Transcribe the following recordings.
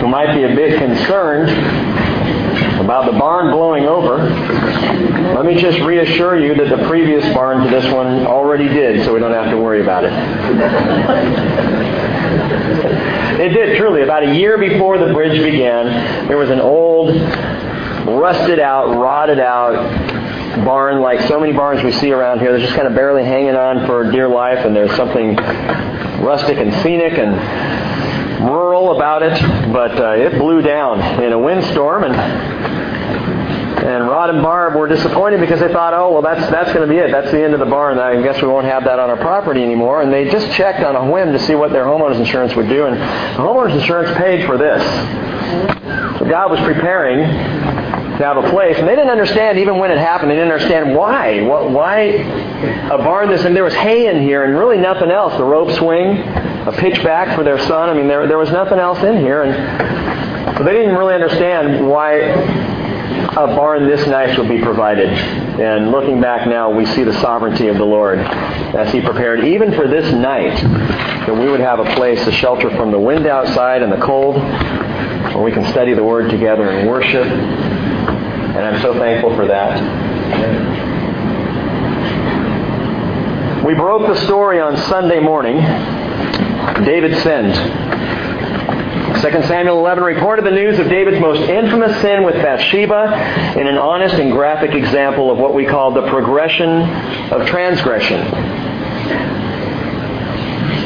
who might be a bit concerned about the barn blowing over, let me just reassure you that the previous barn to this one already did, so we don't have to worry about it. it did, truly. About a year before the bridge began, there was an old, rusted out, rotted out barn like so many barns we see around here. They're just kind of barely hanging on for dear life, and there's something rustic and scenic and rural about it. But uh, it blew down in a windstorm, and and Rod and Barb were disappointed because they thought, oh, well, that's, that's going to be it. That's the end of the barn. I guess we won't have that on our property anymore. And they just checked on a whim to see what their homeowner's insurance would do. And the homeowner's insurance paid for this. So God was preparing to have a place. And they didn't understand even when it happened. They didn't understand why. Why a barn this? And there was hay in here and really nothing else. The rope swing, a pitchback for their son. I mean, there, there was nothing else in here. And they didn't really understand why a barn this nice would be provided. And looking back now, we see the sovereignty of the Lord as He prepared, even for this night, that we would have a place a shelter from the wind outside and the cold, where we can study the Word together and worship. And I'm so thankful for that. We broke the story on Sunday morning. David sinned. 2 Samuel 11 reported the news of David's most infamous sin with Bathsheba in an honest and graphic example of what we call the progression of transgression.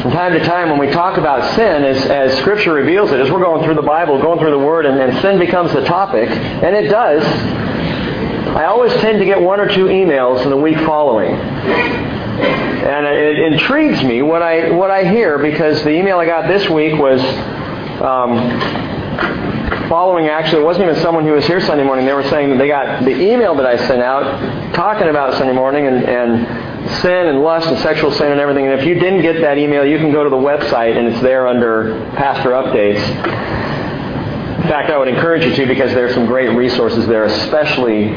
From time to time, when we talk about sin, as, as Scripture reveals it, as we're going through the Bible, going through the Word, and, and sin becomes the topic, and it does, I always tend to get one or two emails in the week following. And it intrigues me what I, what I hear because the email I got this week was um, following actually, it wasn't even someone who was here Sunday morning. They were saying that they got the email that I sent out talking about Sunday morning and, and sin and lust and sexual sin and everything. And if you didn't get that email, you can go to the website and it's there under Pastor Updates. In fact, I would encourage you to because there are some great resources there, especially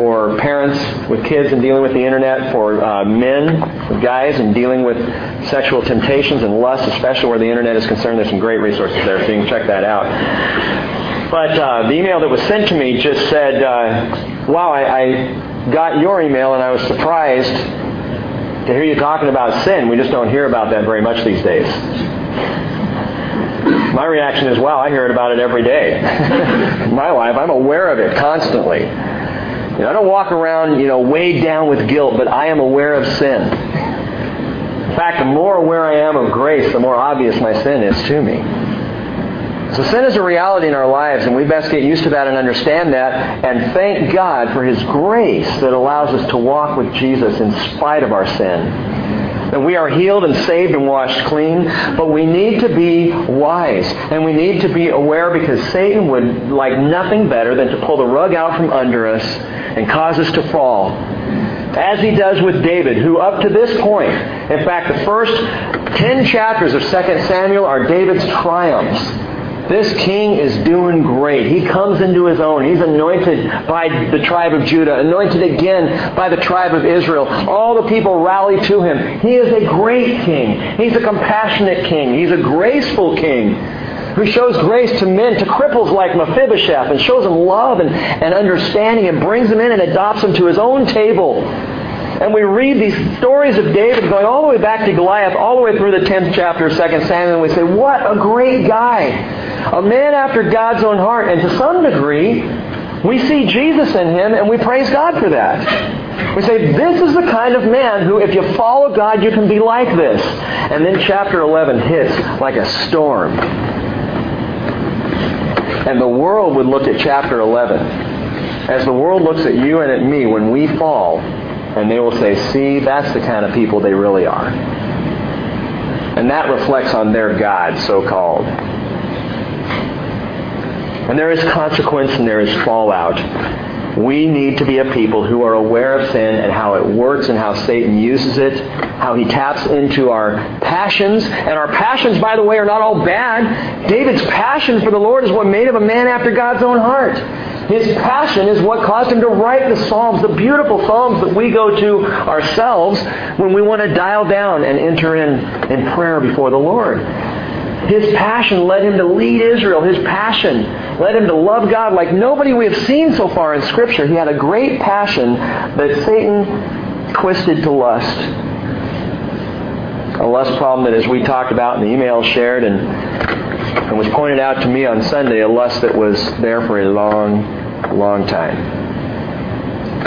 for parents with kids and dealing with the internet, for uh, men, guys, and dealing with sexual temptations and lust, especially where the internet is concerned. There's some great resources there, so you can check that out. But uh, the email that was sent to me just said, uh, "Wow, I, I got your email, and I was surprised to hear you talking about sin. We just don't hear about that very much these days." My reaction is, wow, I hear it about it every day. In my life, I'm aware of it constantly. You know, I don't walk around, you know, weighed down with guilt, but I am aware of sin. In fact, the more aware I am of grace, the more obvious my sin is to me. So sin is a reality in our lives, and we best get used to that and understand that, and thank God for His grace that allows us to walk with Jesus in spite of our sin that we are healed and saved and washed clean, but we need to be wise and we need to be aware because Satan would like nothing better than to pull the rug out from under us and cause us to fall. As he does with David, who up to this point, in fact, the first 10 chapters of 2 Samuel are David's triumphs. This king is doing great. He comes into his own. He's anointed by the tribe of Judah, anointed again by the tribe of Israel. All the people rally to him. He is a great king. He's a compassionate king. He's a graceful king who shows grace to men, to cripples like Mephibosheth, and shows them love and, and understanding and brings them in and adopts them to his own table. And we read these stories of David going all the way back to Goliath, all the way through the 10th chapter of 2 Samuel, and we say, what a great guy. A man after God's own heart. And to some degree, we see Jesus in him, and we praise God for that. We say, this is the kind of man who, if you follow God, you can be like this. And then chapter 11 hits like a storm. And the world would look at chapter 11 as the world looks at you and at me when we fall, and they will say, see, that's the kind of people they really are. And that reflects on their God, so called. And there is consequence and there is fallout. We need to be a people who are aware of sin and how it works and how Satan uses it, how he taps into our passions. And our passions, by the way, are not all bad. David's passion for the Lord is what made him a man after God's own heart. His passion is what caused him to write the Psalms, the beautiful Psalms that we go to ourselves when we want to dial down and enter in in prayer before the Lord. His passion led him to lead Israel. His passion led him to love God like nobody we have seen so far in Scripture. He had a great passion that Satan twisted to lust. A lust problem that, as we talked about in the email shared and, and was pointed out to me on Sunday, a lust that was there for a long, long time.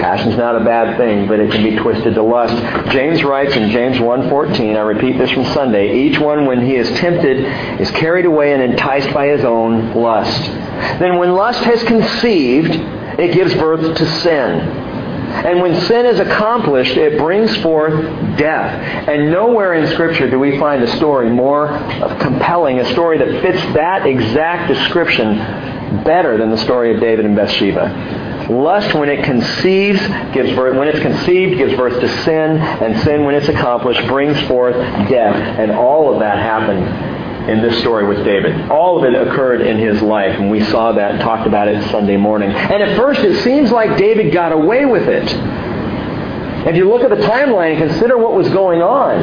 Passion's not a bad thing, but it can be twisted to lust. James writes in James 1.14, I repeat this from Sunday, each one when he is tempted is carried away and enticed by his own lust. Then when lust has conceived, it gives birth to sin. And when sin is accomplished, it brings forth death. And nowhere in Scripture do we find a story more compelling, a story that fits that exact description better than the story of David and Bathsheba. Lust, when it conceives, gives birth, when it's conceived, gives birth to sin, and sin, when it's accomplished, brings forth death. And all of that happened in this story with David. All of it occurred in his life, and we saw that and talked about it Sunday morning. And at first, it seems like David got away with it. If you look at the timeline and consider what was going on,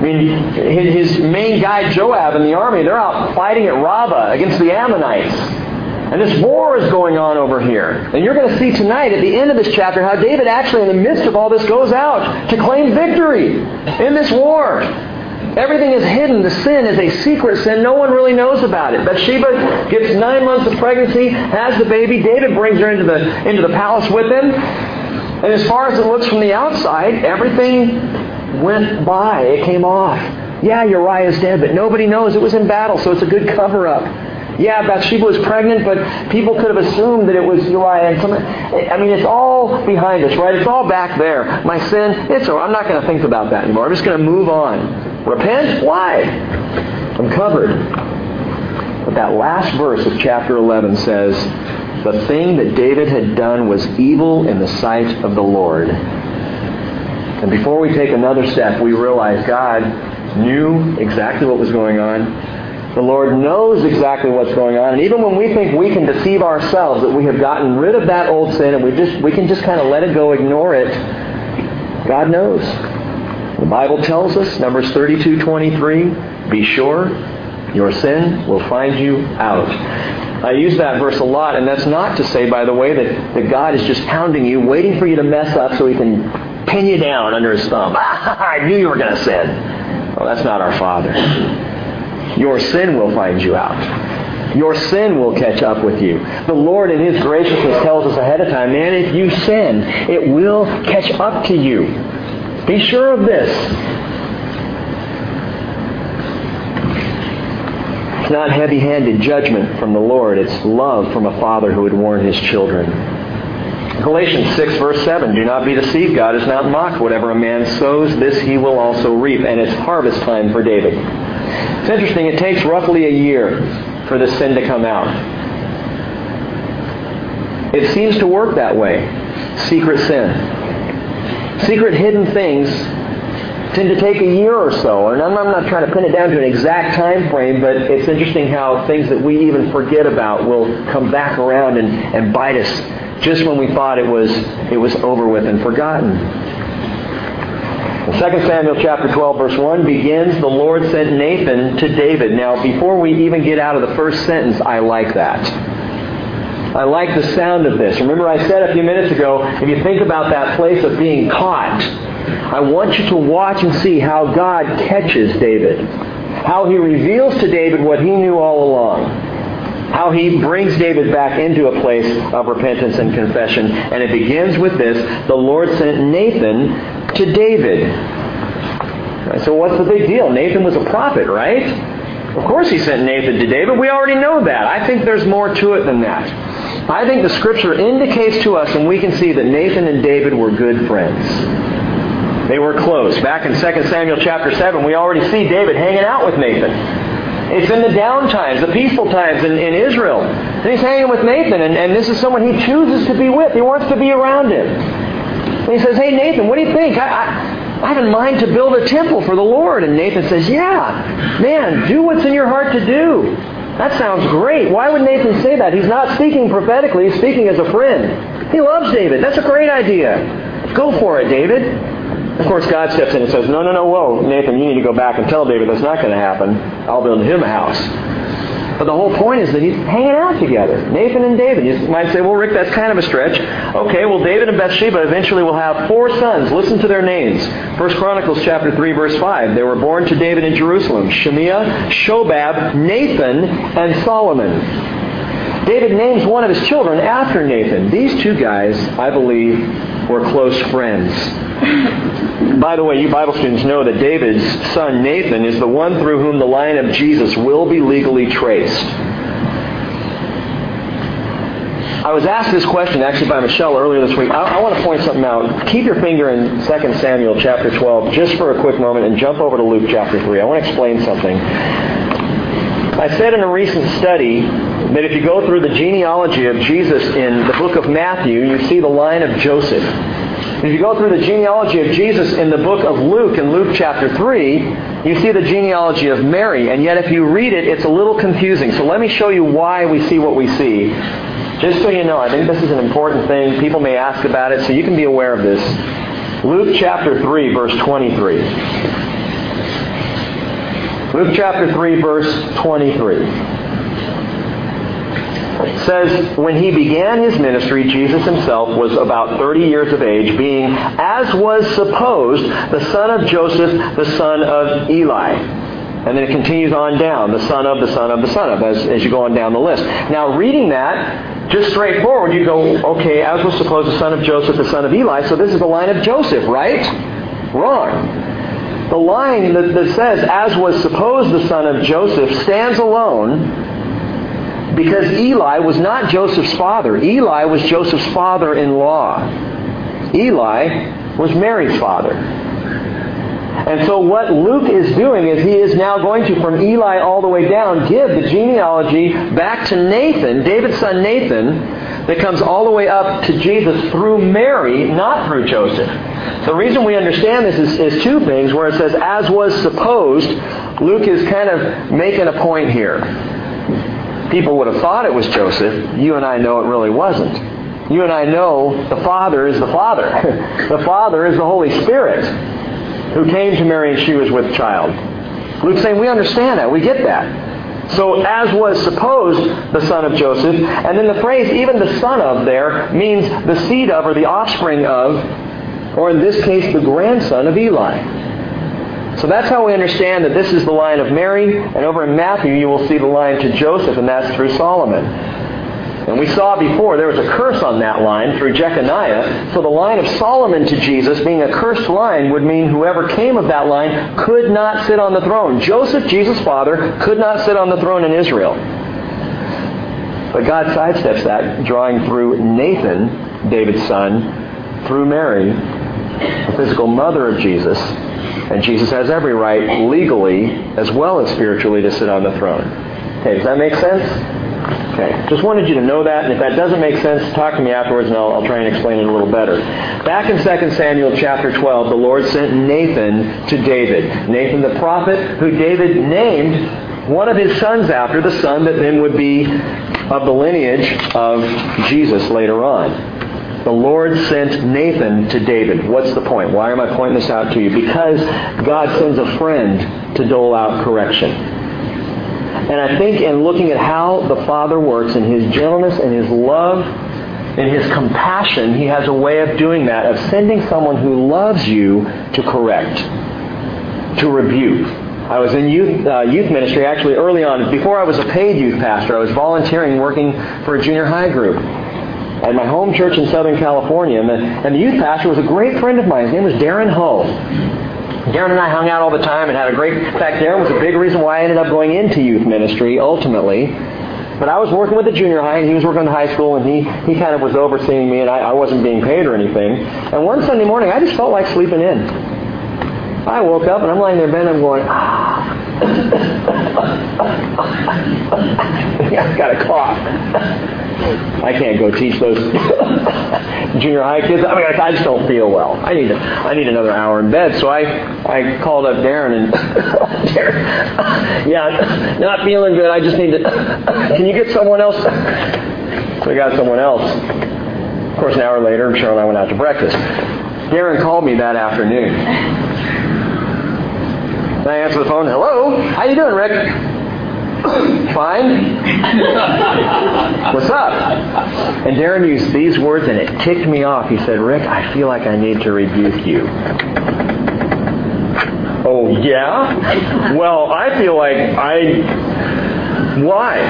I mean, his main guy Joab in the army, they're out fighting at Rabbah against the Ammonites. And this war is going on over here. And you're going to see tonight at the end of this chapter how David actually in the midst of all this goes out to claim victory in this war. Everything is hidden. The sin is a secret sin. No one really knows about it. Bathsheba gets nine months of pregnancy, has the baby. David brings her into the, into the palace with him. And as far as it looks from the outside, everything went by. It came off. Yeah, Uriah is dead, but nobody knows it was in battle, so it's a good cover up. Yeah, Bathsheba was pregnant, but people could have assumed that it was Uriah. And some, I mean, it's all behind us, right? It's all back there. My sin, it's all. I'm not going to think about that anymore. I'm just going to move on. Repent? Why? I'm covered. But that last verse of chapter 11 says, the thing that David had done was evil in the sight of the Lord. And before we take another step, we realize God knew exactly what was going on. The Lord knows exactly what's going on. And even when we think we can deceive ourselves, that we have gotten rid of that old sin and we just we can just kind of let it go, ignore it, God knows. The Bible tells us, Numbers 32, 23, be sure your sin will find you out. I use that verse a lot, and that's not to say, by the way, that, that God is just pounding you, waiting for you to mess up so he can pin you down under his thumb. I knew you were going to sin. Well, that's not our Father. Your sin will find you out. Your sin will catch up with you. The Lord, in His graciousness, tells us ahead of time, man, if you sin, it will catch up to you. Be sure of this. It's not heavy handed judgment from the Lord, it's love from a father who would warn his children. Galatians 6, verse 7 Do not be deceived. God is not mocked. Whatever a man sows, this he will also reap. And it's harvest time for David. It's interesting, it takes roughly a year for the sin to come out. It seems to work that way. Secret sin. Secret hidden things tend to take a year or so. And I'm, not trying to pin it down to an exact time frame, but it's interesting how things that we even forget about will come back around and, and bite us just when we thought it was, it was over with and forgotten. 2 Samuel chapter 12 verse 1 begins, the Lord sent Nathan to David. Now, before we even get out of the first sentence, I like that. I like the sound of this. Remember I said a few minutes ago, if you think about that place of being caught, I want you to watch and see how God catches David. How he reveals to David what he knew all along how he brings David back into a place of repentance and confession. And it begins with this the Lord sent Nathan to David. So what's the big deal? Nathan was a prophet, right? Of course he sent Nathan to David. We already know that. I think there's more to it than that. I think the scripture indicates to us, and we can see that Nathan and David were good friends. They were close. Back in 2 Samuel chapter 7, we already see David hanging out with Nathan. It's in the down times, the peaceful times in, in Israel. And he's hanging with Nathan, and, and this is someone he chooses to be with. He wants to be around him. And he says, Hey, Nathan, what do you think? I, I, I have in mind to build a temple for the Lord. And Nathan says, Yeah, man, do what's in your heart to do. That sounds great. Why would Nathan say that? He's not speaking prophetically, he's speaking as a friend. He loves David. That's a great idea. Go for it, David. Of course, God steps in and says, no, no, no, whoa, Nathan, you need to go back and tell David that's not going to happen. I'll build him a house. But the whole point is that he's hanging out together. Nathan and David. You might say, well, Rick, that's kind of a stretch. Okay, well, David and Bathsheba eventually will have four sons. Listen to their names. First Chronicles chapter 3, verse 5. They were born to David in Jerusalem. Shemiah, Shobab, Nathan, and Solomon. David names one of his children after Nathan. These two guys, I believe, were close friends. By the way, you Bible students know that David's son Nathan is the one through whom the line of Jesus will be legally traced. I was asked this question actually by Michelle earlier this week. I, I, want to point something out. Keep your finger in 2 Samuel chapter 12 just for a quick moment and jump over to Luke chapter 3. I want to explain something. I said in a recent study that if you go through the genealogy of Jesus in the book of Matthew, you see the line of Joseph. If you go through the genealogy of Jesus in the book of Luke, in Luke chapter 3, you see the genealogy of Mary. And yet if you read it, it's a little confusing. So let me show you why we see what we see. Just so you know, I think this is an important thing. People may ask about it, so you can be aware of this. Luke chapter 3, verse 23. Luke chapter 3, verse 23 says, When he began his ministry, Jesus himself was about 30 years of age, being, as was supposed, the son of Joseph, the son of Eli. And then it continues on down, the son of, the son of, the son of, as, as you go on down the list. Now, reading that, just straightforward, you go, okay, as was supposed, the son of Joseph, the son of Eli, so this is the line of Joseph, right? Wrong. The line that, that says, as was supposed the son of Joseph, stands alone because Eli was not Joseph's father. Eli was Joseph's father in law. Eli was Mary's father. And so what Luke is doing is he is now going to, from Eli all the way down, give the genealogy back to Nathan, David's son Nathan, that comes all the way up to Jesus through Mary, not through Joseph. The reason we understand this is, is two things, where it says, as was supposed, Luke is kind of making a point here people would have thought it was Joseph. You and I know it really wasn't. You and I know the Father is the Father. the Father is the Holy Spirit who came to Mary and she was with child. Luke's saying we understand that. We get that. So as was supposed, the son of Joseph, and then the phrase even the son of there means the seed of or the offspring of, or in this case the grandson of Eli. So that's how we understand that this is the line of Mary, and over in Matthew you will see the line to Joseph, and that's through Solomon. And we saw before there was a curse on that line through Jeconiah. So the line of Solomon to Jesus being a cursed line would mean whoever came of that line could not sit on the throne. Joseph, Jesus' father, could not sit on the throne in Israel. But God sidesteps that, drawing through Nathan, David's son, through Mary, the physical mother of Jesus, and Jesus has every right, legally as well as spiritually, to sit on the throne. Okay, does that make sense? Okay, just wanted you to know that, and if that doesn't make sense, talk to me afterwards and I'll, I'll try and explain it a little better. Back in 2 Samuel chapter 12, the Lord sent Nathan to David. Nathan the prophet, who David named one of his sons after, the son that then would be of the lineage of Jesus later on. The Lord sent Nathan to David. What's the point? Why am I pointing this out to you? Because God sends a friend to dole out correction. And I think in looking at how the Father works in His gentleness and His love and His compassion, He has a way of doing that, of sending someone who loves you to correct, to rebuke. I was in youth, uh, youth ministry actually early on. Before I was a paid youth pastor, I was volunteering working for a junior high group at my home church in Southern California. And the, and the youth pastor was a great friend of mine. His name was Darren Hull. Darren and I hung out all the time and had a great. In fact, Darren was a big reason why I ended up going into youth ministry ultimately. But I was working with the junior high, and he was working in the high school, and he, he kind of was overseeing me, and I, I wasn't being paid or anything. And one Sunday morning, I just felt like sleeping in. I woke up, and I'm lying there in bed, and I'm going, ah. I've got a cough. I can't go teach those junior high kids. I mean, I just don't feel well. I need I need another hour in bed. So I, I called up Darren and Darren, yeah, not feeling good. I just need to. Can you get someone else? So I got someone else. Of course, an hour later, Cheryl and I went out to breakfast. Darren called me that afternoon. And I answered the phone. Hello, how you doing, Rick? Fine. What's up? And Darren used these words, and it ticked me off. He said, Rick, I feel like I need to rebuke you. Oh, yeah? Well, I feel like I. Why?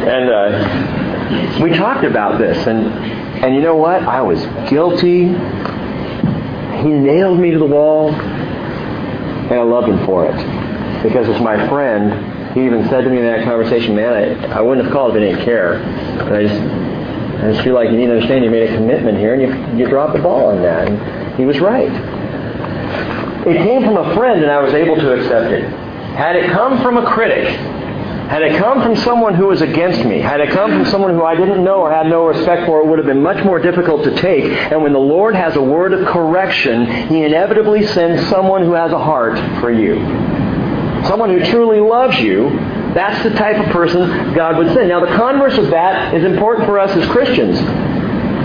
and uh, we talked about this, and and you know what? I was guilty. He nailed me to the wall, and I loved him for it because it's my friend. He even said to me in that conversation, "Man, I, I wouldn't have called if I didn't care." And I just I just feel like you need to understand you made a commitment here, and you you dropped the ball on that. And he was right. It came from a friend, and I was able to accept it. Had it come from a critic, had it come from someone who was against me, had it come from someone who I didn't know or had no respect for, it would have been much more difficult to take. And when the Lord has a word of correction, He inevitably sends someone who has a heart for you. Someone who truly loves you. That's the type of person God would send. Now, the converse of that is important for us as Christians.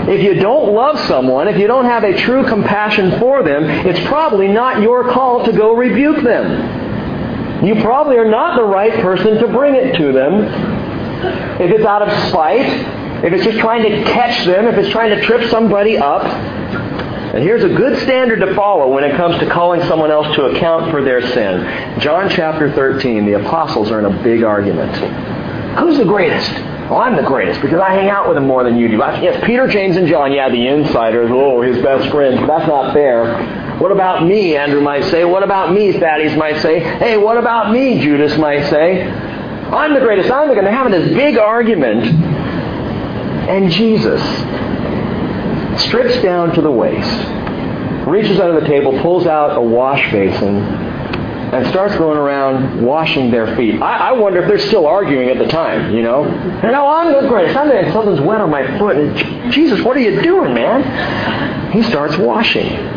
If you don't love someone, if you don't have a true compassion for them, it's probably not your call to go rebuke them. You probably are not the right person to bring it to them. If it's out of spite, if it's just trying to catch them, if it's trying to trip somebody up. And here's a good standard to follow when it comes to calling someone else to account for their sin. John chapter 13, the apostles are in a big argument. Who's the greatest? Well, I'm the greatest because I hang out with them more than you do. Yes, Peter, James, and John, yeah, the insiders, oh, his best friends. That's not fair. What about me, Andrew might say. What about me, Thaddeus might say. Hey, what about me, Judas might say. I'm the greatest. I'm the greatest. They're having this big argument. And Jesus strips down to the waist, reaches under the table, pulls out a wash basin, and starts going around washing their feet. I, I, wonder if they're still arguing at the time, you know? And oh, I'm the greatest. I'm the, something's wet on my foot. And Jesus, what are you doing, man? He starts washing.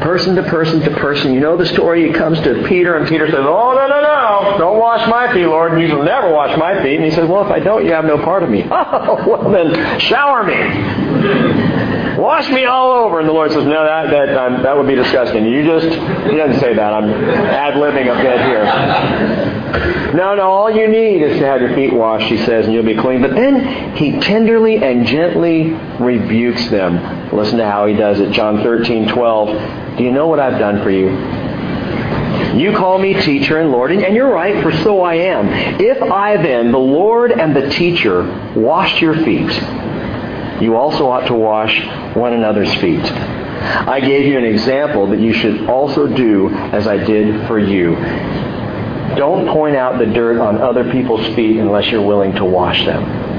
Person to person to person. You know the story. He comes to Peter, and Peter says, Oh, no, no, no. Don't wash my feet, Lord. You will never wash my feet. And he says, Well, if I don't, you have no part of me. Oh, well, then shower me. Wash me all over. And the Lord says, No, that that um, that would be disgusting. You just he doesn't say that. I'm ad libbing a bit here. No, no, all you need is to have your feet washed, he says, and you'll be clean. But then he tenderly and gently rebukes them. Listen to how he does it. John 13, 12. Do you know what I've done for you? You call me teacher and Lord, and you're right, for so I am. If I then, the Lord and the teacher, washed your feet, you also ought to wash one another's feet. I gave you an example that you should also do as I did for you. Don't point out the dirt on other people's feet unless you're willing to wash them.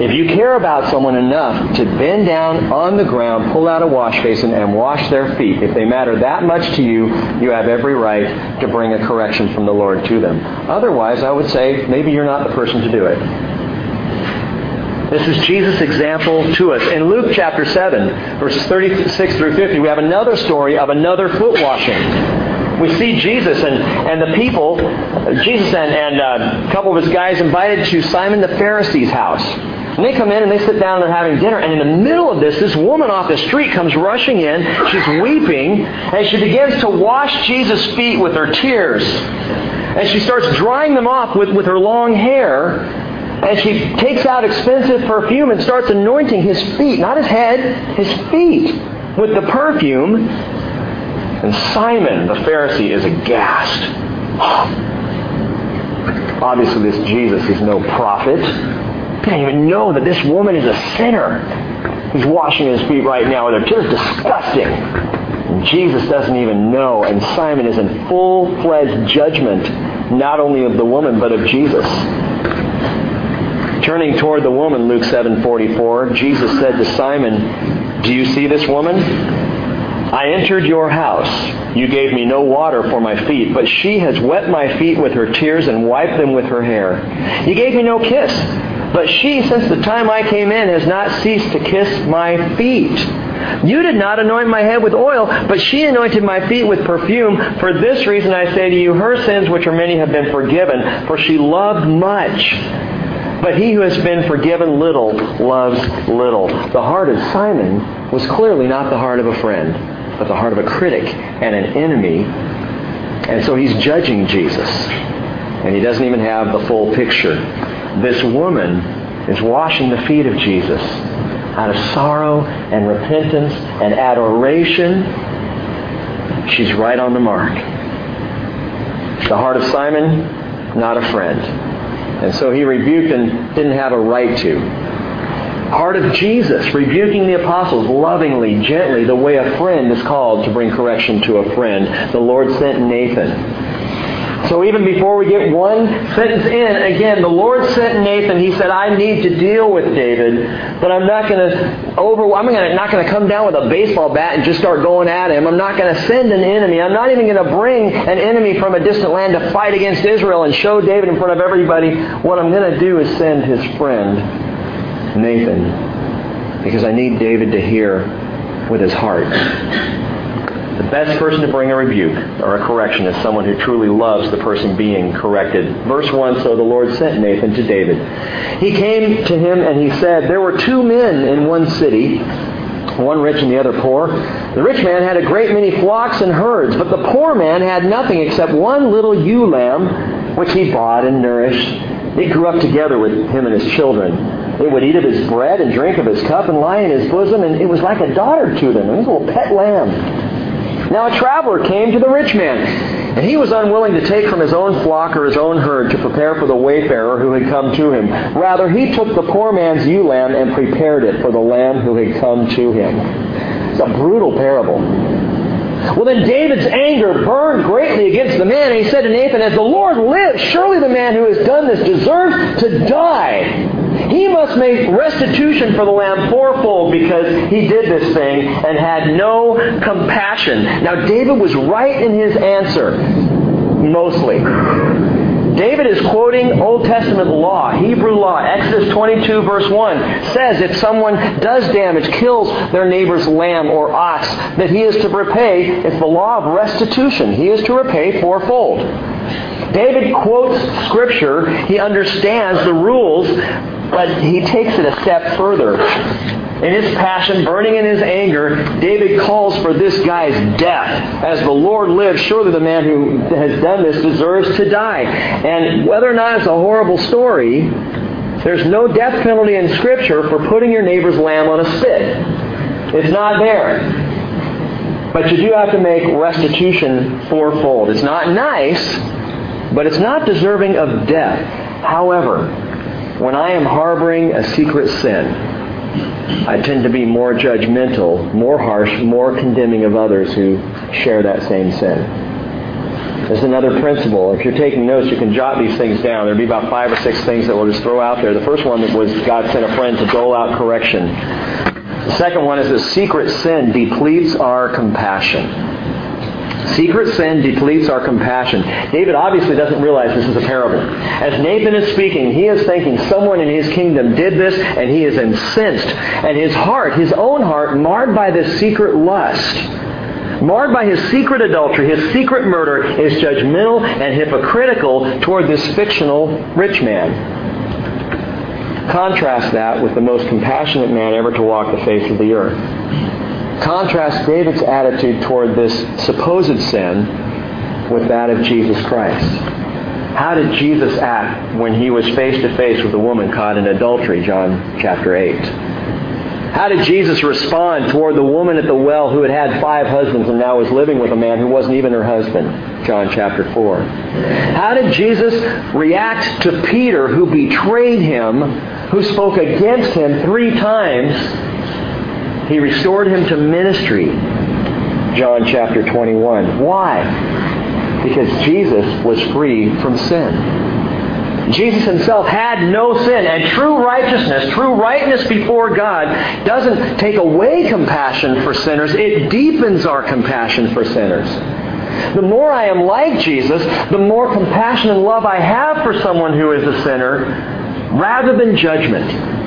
If you care about someone enough to bend down on the ground, pull out a wash basin, and wash their feet, if they matter that much to you, you have every right to bring a correction from the Lord to them. Otherwise, I would say maybe you're not the person to do it. This is Jesus' example to us. In Luke chapter 7, verses 36 through 50, we have another story of another foot washing. We see Jesus and, and the people, Jesus and, and uh, a couple of his guys invited to Simon the Pharisee's house. And they come in and they sit down and they're having dinner. And in the middle of this, this woman off the street comes rushing in. She's weeping. And she begins to wash Jesus' feet with her tears. And she starts drying them off with, with her long hair. And she takes out expensive perfume and starts anointing his feet, not his head, his feet, with the perfume. And Simon, the Pharisee, is aghast. Obviously, this Jesus is no prophet. He didn't even know that this woman is a sinner. He's washing his feet right now. They're just disgusting. And Jesus doesn't even know. And Simon is in full fledged judgment, not only of the woman, but of Jesus. Turning toward the woman, Luke 7:44, Jesus said to Simon, "Do you see this woman? I entered your house. You gave me no water for my feet, but she has wet my feet with her tears and wiped them with her hair. You gave me no kiss, but she, since the time I came in, has not ceased to kiss my feet. You did not anoint my head with oil, but she anointed my feet with perfume. For this reason I say to you, her sins, which are many, have been forgiven, for she loved much. But he who has been forgiven little loves little. The heart of Simon was clearly not the heart of a friend, but the heart of a critic and an enemy. And so he's judging Jesus. And he doesn't even have the full picture. This woman is washing the feet of Jesus out of sorrow and repentance and adoration. She's right on the mark. The heart of Simon, not a friend. And so he rebuked and didn't have a right to. Heart of Jesus, rebuking the apostles lovingly, gently, the way a friend is called to bring correction to a friend. The Lord sent Nathan. So even before we get one sentence in, again, the Lord sent Nathan. He said, "I need to deal with David, but I'm not going to over. I'm gonna, not going to come down with a baseball bat and just start going at him. I'm not going to send an enemy. I'm not even going to bring an enemy from a distant land to fight against Israel and show David in front of everybody. What I'm going to do is send his friend Nathan, because I need David to hear with his heart." The best person to bring a rebuke or a correction is someone who truly loves the person being corrected. Verse 1 So the Lord sent Nathan to David. He came to him and he said, There were two men in one city, one rich and the other poor. The rich man had a great many flocks and herds, but the poor man had nothing except one little ewe lamb, which he bought and nourished. It grew up together with him and his children. It would eat of his bread and drink of his cup and lie in his bosom, and it was like a daughter to them. A little pet lamb. Now a traveler came to the rich man, and he was unwilling to take from his own flock or his own herd to prepare for the wayfarer who had come to him. Rather, he took the poor man's ewe lamb and prepared it for the lamb who had come to him. It's a brutal parable. Well, then David's anger burned greatly against the man, and he said to Nathan, As the Lord lives, surely the man who has done this deserves to die. He must make restitution for the lamb fourfold because he did this thing and had no compassion. Now, David was right in his answer, mostly. David is quoting Old Testament law, Hebrew law. Exodus 22 verse 1 says if someone does damage, kills their neighbor's lamb or ox, that he is to repay, it's the law of restitution. He is to repay fourfold. David quotes Scripture. He understands the rules, but he takes it a step further. In his passion, burning in his anger, David calls for this guy's death. As the Lord lives, surely the man who has done this deserves to die. And whether or not it's a horrible story, there's no death penalty in Scripture for putting your neighbor's lamb on a spit. It's not there. But you do have to make restitution fourfold. It's not nice, but it's not deserving of death. However, when I am harboring a secret sin, I tend to be more judgmental, more harsh, more condemning of others who share that same sin. There's another principle. If you're taking notes, you can jot these things down. There'll be about five or six things that we'll just throw out there. The first one was God sent a friend to dole out correction. The second one is that secret sin depletes our compassion. Secret sin depletes our compassion. David obviously doesn't realize this is a parable. As Nathan is speaking, he is thinking someone in his kingdom did this, and he is incensed. And his heart, his own heart, marred by this secret lust, marred by his secret adultery, his secret murder, is judgmental and hypocritical toward this fictional rich man. Contrast that with the most compassionate man ever to walk the face of the earth. Contrast David's attitude toward this supposed sin with that of Jesus Christ. How did Jesus act when he was face to face with a woman caught in adultery? John chapter 8. How did Jesus respond toward the woman at the well who had had five husbands and now was living with a man who wasn't even her husband? John chapter 4. How did Jesus react to Peter who betrayed him, who spoke against him three times he restored him to ministry. John chapter 21. Why? Because Jesus was free from sin. Jesus himself had no sin, and true righteousness, true rightness before God, doesn't take away compassion for sinners, it deepens our compassion for sinners. The more I am like Jesus, the more compassion and love I have for someone who is a sinner, rather than judgment.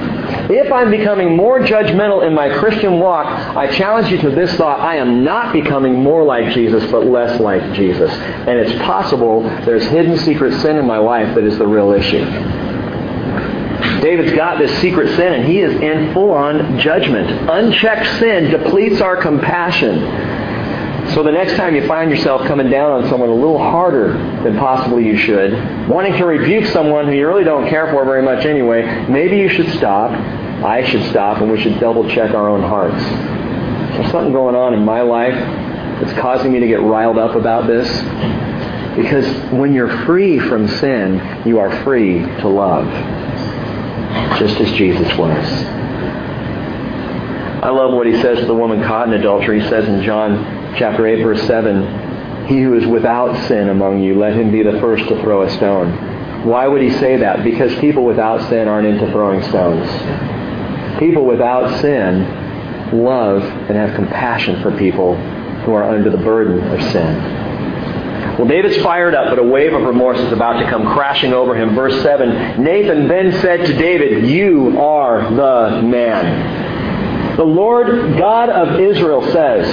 If I'm becoming more judgmental in my Christian walk, I challenge you to this thought. I am not becoming more like Jesus, but less like Jesus. And it's possible there's hidden secret sin in my life that is the real issue. David's got this secret sin and he is in full on judgment. Unchecked sin depletes our compassion. So the next time you find yourself coming down on someone a little harder than possibly you should, wanting to rebuke someone who you really don't care for very much anyway, maybe you should stop. I should stop and we should double check our own hearts. There's something going on in my life that's causing me to get riled up about this. Because when you're free from sin, you are free to love. Just as Jesus was. I love what he says to the woman caught in adultery. He says in John chapter 8, verse 7, He who is without sin among you, let him be the first to throw a stone. Why would he say that? Because people without sin aren't into throwing stones. People without sin love and have compassion for people who are under the burden of sin. Well, David's fired up, but a wave of remorse is about to come crashing over him. Verse 7 Nathan then said to David, You are the man. The Lord God of Israel says,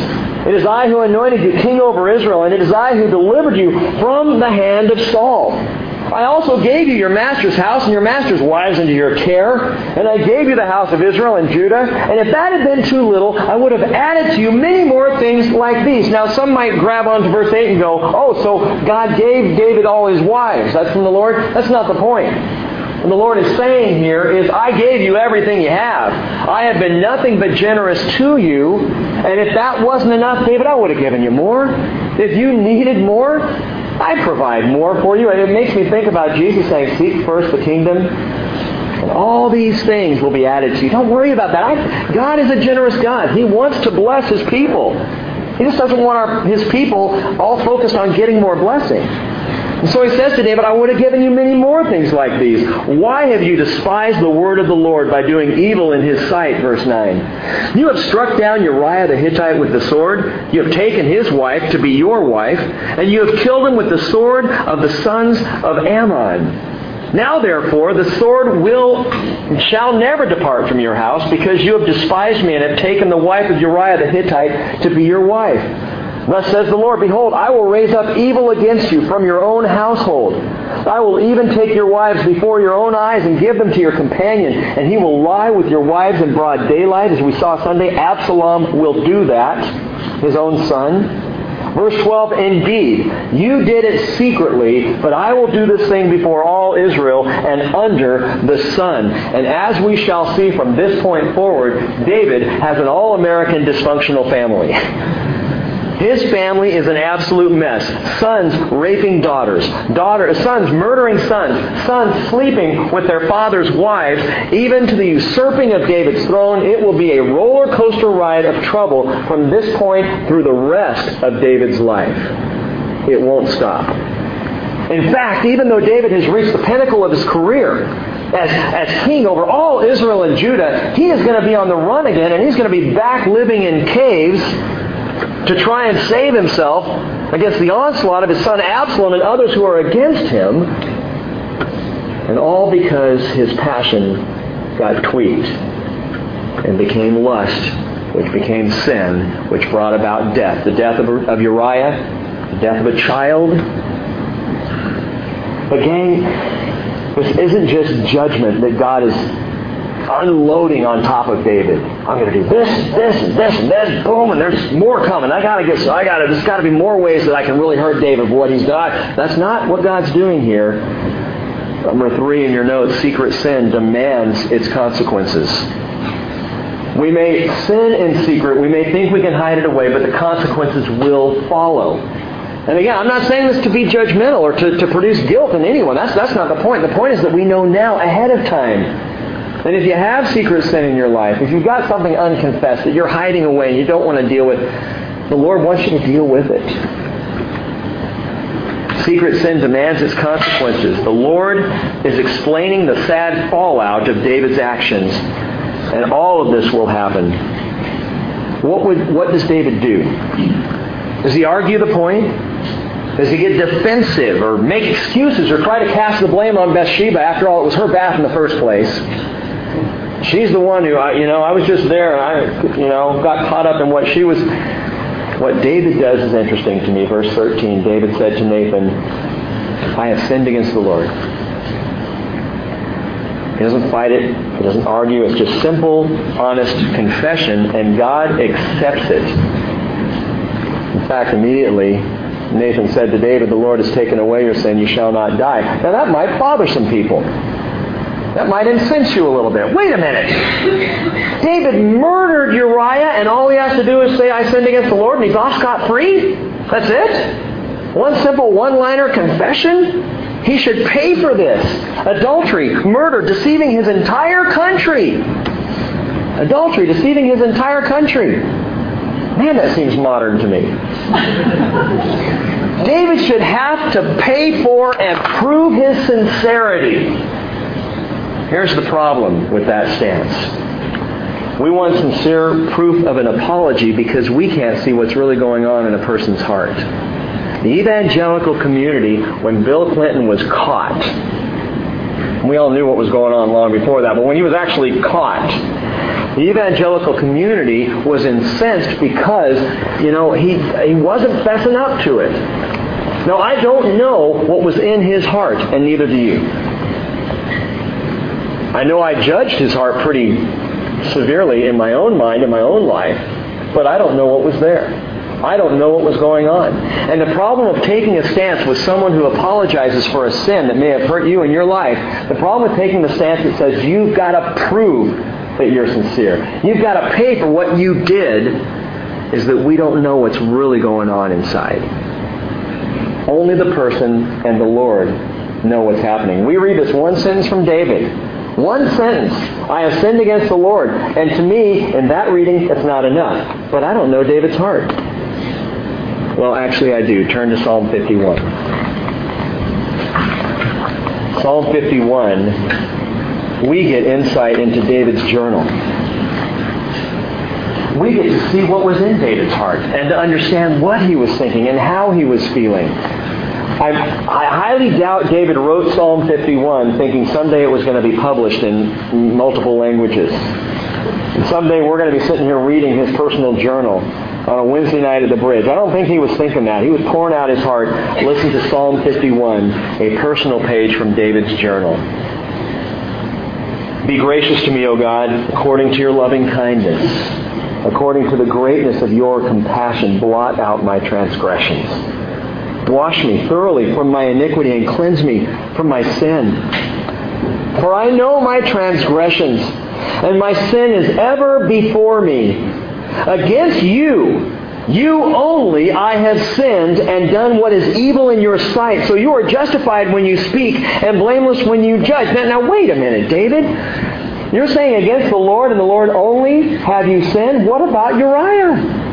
It is I who anointed you king over Israel, and it is I who delivered you from the hand of Saul. I also gave you your master's house and your master's wives into your care, and I gave you the house of Israel and Judah. And if that had been too little, I would have added to you many more things like these. Now, some might grab onto verse 8 and go, oh, so God gave David all his wives. That's from the Lord? That's not the point. What the Lord is saying here is, I gave you everything you have. I have been nothing but generous to you. And if that wasn't enough, David, I would have given you more. If you needed more, I provide more for you. And it makes me think about Jesus saying, Seek first the kingdom, and all these things will be added to you. Don't worry about that. I, God is a generous God. He wants to bless His people. He just doesn't want our, His people all focused on getting more blessing. And so he says to David, I would have given you many more things like these. Why have you despised the word of the Lord by doing evil in his sight? Verse 9. You have struck down Uriah the Hittite with the sword. You have taken his wife to be your wife. And you have killed him with the sword of the sons of Ammon. Now therefore, the sword will shall never depart from your house, because you have despised me and have taken the wife of Uriah the Hittite to be your wife. Thus says the Lord, Behold, I will raise up evil against you from your own household. I will even take your wives before your own eyes and give them to your companion, and he will lie with your wives in broad daylight, as we saw Sunday. Absalom will do that, his own son. Verse 12, Indeed, you did it secretly, but I will do this thing before all Israel and under the sun. And as we shall see from this point forward, David has an all-American dysfunctional family. His family is an absolute mess. Sons raping daughters, daughter, sons murdering sons, sons sleeping with their father's wives, even to the usurping of David's throne. It will be a roller coaster ride of trouble from this point through the rest of David's life. It won't stop. In fact, even though David has reached the pinnacle of his career, as, as king over all Israel and Judah, he is going to be on the run again, and he's going to be back living in caves to try and save himself against the onslaught of his son Absalom and others who are against him. And all because his passion got tweaked and became lust, which became sin, which brought about death. The death of, Uriah, the death of a child. But gang, this isn't just judgment that God is unloading on top of David. I'm going to do this, this, and this, and this, boom, and there's more coming. I got to get, so I got to, there's got to be more ways that I can really hurt David for what he's done. That's not what God's doing here. Number three in your notes, secret sin demands its consequences. We may sin in secret. We may think we can hide it away, but the consequences will follow. And again, I'm not saying this to be judgmental or to, to produce guilt in anyone. That's, that's not the point. The point is that we know now ahead of time and if you have secret sin in your life, if you've got something unconfessed that you're hiding away and you don't want to deal with, the Lord wants you to deal with it. Secret sin demands its consequences. The Lord is explaining the sad fallout of David's actions, and all of this will happen. What, would, what does David do? Does he argue the point? Does he get defensive or make excuses or try to cast the blame on Bathsheba? After all, it was her bath in the first place. She's the one who, I, you know, I was just there and I, you know, got caught up in what she was. What David does is interesting to me. Verse 13, David said to Nathan, I have sinned against the Lord. He doesn't fight it. He doesn't argue. It's just simple, honest confession, and God accepts it. In fact, immediately, Nathan said to David, The Lord has taken away your sin. You shall not die. Now, that might bother some people. That might incense you a little bit. Wait a minute. David murdered Uriah, and all he has to do is say, I sinned against the Lord, and he's off scot free? That's it? One simple one liner confession? He should pay for this. Adultery, murder, deceiving his entire country. Adultery, deceiving his entire country. Man, that seems modern to me. David should have to pay for and prove his sincerity. Here's the problem with that stance. We want sincere proof of an apology because we can't see what's really going on in a person's heart. The evangelical community, when Bill Clinton was caught, we all knew what was going on long before that, but when he was actually caught, the evangelical community was incensed because, you know, he, he wasn't fessing up to it. Now, I don't know what was in his heart, and neither do you. I know I judged his heart pretty severely in my own mind, in my own life, but I don't know what was there. I don't know what was going on. And the problem of taking a stance with someone who apologizes for a sin that may have hurt you in your life, the problem with taking the stance that says you've got to prove that you're sincere, you've got to pay for what you did, is that we don't know what's really going on inside. Only the person and the Lord know what's happening. We read this one sentence from David. One sentence, I have sinned against the Lord. And to me, in that reading, it's not enough. But I don't know David's heart. Well, actually, I do. Turn to Psalm 51. Psalm 51, we get insight into David's journal. We get to see what was in David's heart and to understand what he was thinking and how he was feeling. I, highly doubt David wrote Psalm 51 thinking someday it was going to be published in multiple languages. And someday we're going to be sitting here reading his personal journal on a Wednesday night at the bridge. I don't think he was thinking that. He was pouring out his heart. Listen to Psalm 51, a personal page from David's journal. Be gracious to me, O God, according to your loving kindness. According to the greatness of your compassion, blot out my transgressions. Wash me thoroughly from my iniquity and cleanse me from my sin. For I know my transgressions, and my sin is ever before me. Against you, you only I have sinned and done what is evil in your sight. So you are justified when you speak and blameless when you judge. Now, now wait a minute, David. You're saying against the Lord and the Lord only have you sinned? What about Uriah?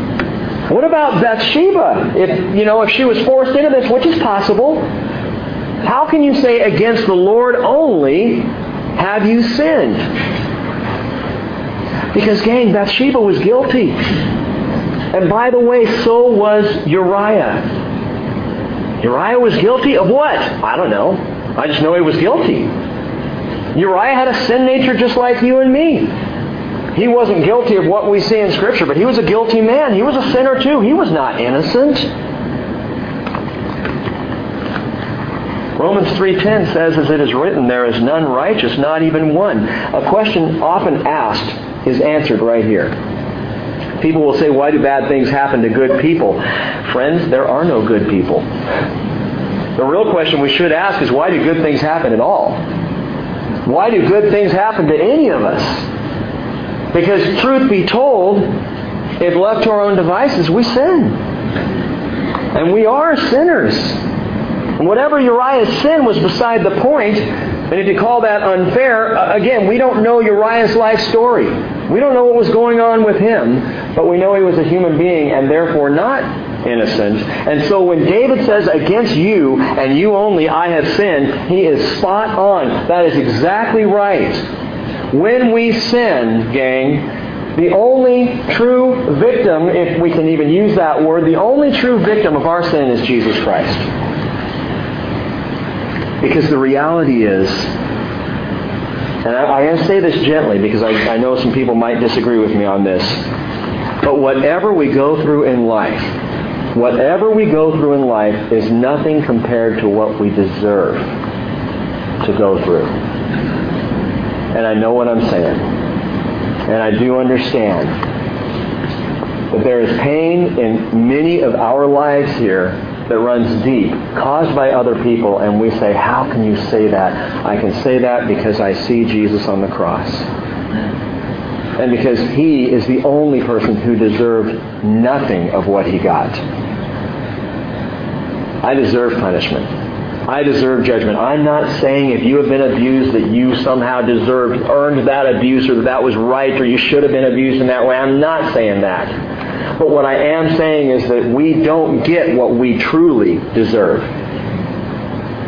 What about Bathsheba? If you know, if she was forced into this, which is possible, how can you say against the Lord only have you sinned? Because, gang, Bathsheba was guilty. And by the way, so was Uriah. Uriah was guilty of what? I don't know. I just know he was guilty. Uriah had a sin nature just like you and me. He wasn't guilty of what we see in Scripture, but he was a guilty man. He was a sinner too. He was not innocent. Romans 3.10 says, as it is written, there is none righteous, not even one. A question often asked is answered right here. People will say, why do bad things happen to good people? Friends, there are no good people. The real question we should ask is, why do good things happen at all? Why do good things happen to any of us? Because truth be told, if left to our own devices, we sin. And we are sinners. And whatever Uriah's sin was beside the point, and if you call that unfair, uh, again, we don't know Uriah's life story. We don't know what was going on with him, but we know he was a human being and therefore not innocent. And so when David says, against you and you only I have sinned, he is spot on. That is exactly right. When we sin, gang, the only true victim, if we can even use that word, the only true victim of our sin is Jesus Christ. Because the reality is, and I, I say this gently because I, I know some people might disagree with me on this. But whatever we go through in life, whatever we go through in life is nothing compared to what we deserve to go through. And I know what I'm saying. And I do understand that there is pain in many of our lives here that runs deep, caused by other people, and we say, How can you say that? I can say that because I see Jesus on the cross. And because he is the only person who deserved nothing of what he got. I deserve punishment. I deserve judgment. I'm not saying if you have been abused that you somehow deserved, earned that abuse or that that was right or you should have been abused in that way. I'm not saying that. But what I am saying is that we don't get what we truly deserve.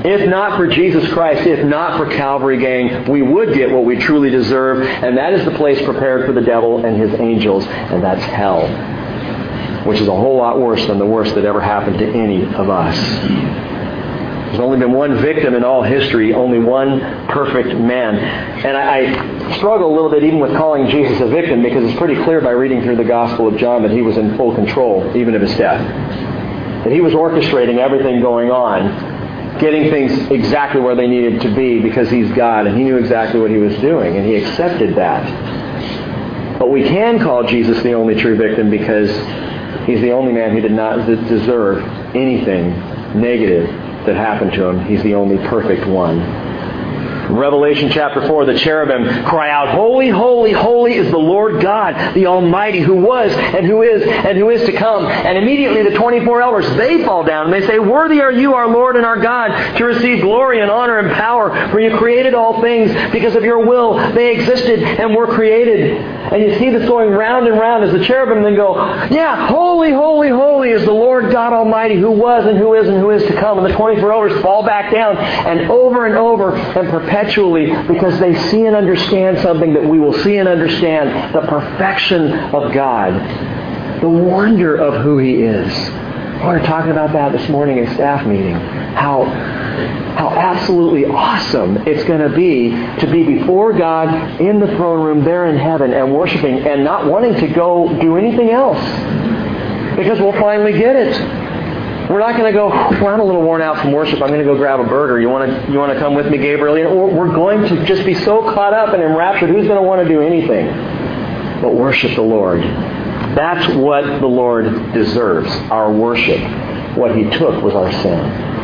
If not for Jesus Christ, if not for Calvary gang, we would get what we truly deserve, and that is the place prepared for the devil and his angels, and that's hell, which is a whole lot worse than the worst that ever happened to any of us. There's only been one victim in all history, only one perfect man. And I, I, struggle a little bit even with calling Jesus a victim because it's pretty clear by reading through the Gospel of John that he was in full control even of his death. That he was orchestrating everything going on, getting things exactly where they needed to be because he's God and he knew exactly what he was doing and he accepted that. But we can call Jesus the only true victim because he's the only man who did not deserve anything negative that happened to him. He's the only perfect one. Revelation chapter 4, the cherubim cry out, Holy, holy, holy is the Lord God, the Almighty, who was and who is and who is to come. And immediately the 24 elders, they fall down and they say, Worthy are you, our Lord and our God, to receive glory and honor and power, for you created all things because of your will. They existed and were created. And you see this going round and round as the cherubim then go, Yeah, holy, holy, holy is the Lord God Almighty, who was and who is and who is to come. And the 24 elders fall back down and over and over and perpetually because they see and understand something that we will see and understand the perfection of God, the wonder of who He is. We were talking about that this morning at staff meeting. How how absolutely awesome it's going to be to be before God in the throne room there in heaven and worshiping and not wanting to go do anything else because we'll finally get it. We're not going to go, well, I'm a little worn out from worship. I'm going to go grab a burger. You want to, you want to come with me, Gabriel? We're going to just be so caught up and enraptured. Who's going to want to do anything but worship the Lord? That's what the Lord deserves, our worship. What He took was our sin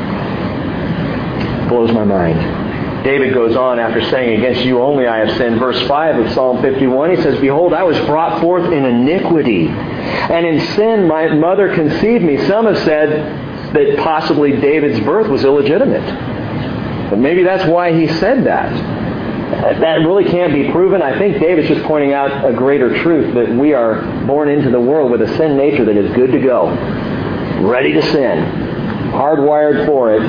blows my mind. David goes on after saying, Against you only I have sinned. Verse 5 of Psalm 51, he says, Behold, I was brought forth in iniquity, and in sin my mother conceived me. Some have said that possibly David's birth was illegitimate. But maybe that's why he said that. That really can't be proven. I think David's just pointing out a greater truth that we are born into the world with a sin nature that is good to go, ready to sin, hardwired for it,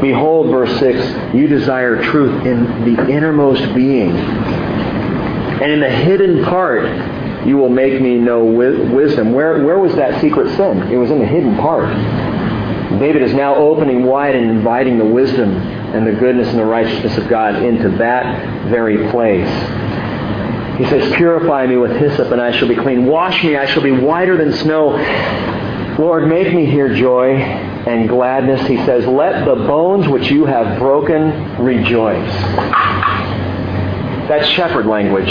Behold, verse 6, you desire truth in the innermost being. And in the hidden part, you will make me know wisdom. Where, where was that secret sin? It was in the hidden part. David is now opening wide and inviting the wisdom and the goodness and the righteousness of God into that very place. He says, Purify me with hyssop, and I shall be clean. Wash me, I shall be whiter than snow. Lord, make me hear joy and gladness. He says, Let the bones which you have broken rejoice. That's shepherd language.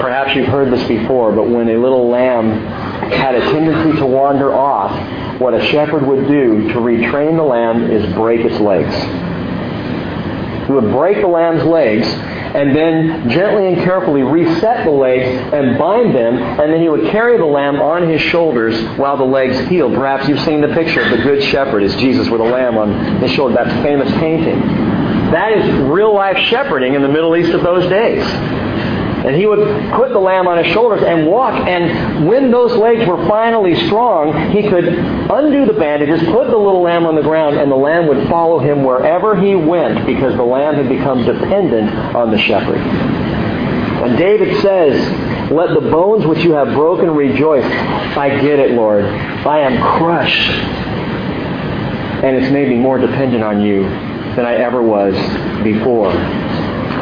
Perhaps you've heard this before, but when a little lamb had a tendency to wander off, what a shepherd would do to retrain the lamb is break its legs. He would break the lamb's legs and then gently and carefully reset the legs and bind them, and then he would carry the lamb on his shoulders while the legs healed. Perhaps you've seen the picture of the Good Shepherd as Jesus with a lamb on his shoulder, that famous painting. That is real life shepherding in the Middle East of those days. And he would put the lamb on his shoulders and walk. And when those legs were finally strong, he could undo the bandages, put the little lamb on the ground, and the lamb would follow him wherever he went because the lamb had become dependent on the shepherd. And David says, Let the bones which you have broken rejoice. I get it, Lord. I am crushed. And it's made me more dependent on you than I ever was before.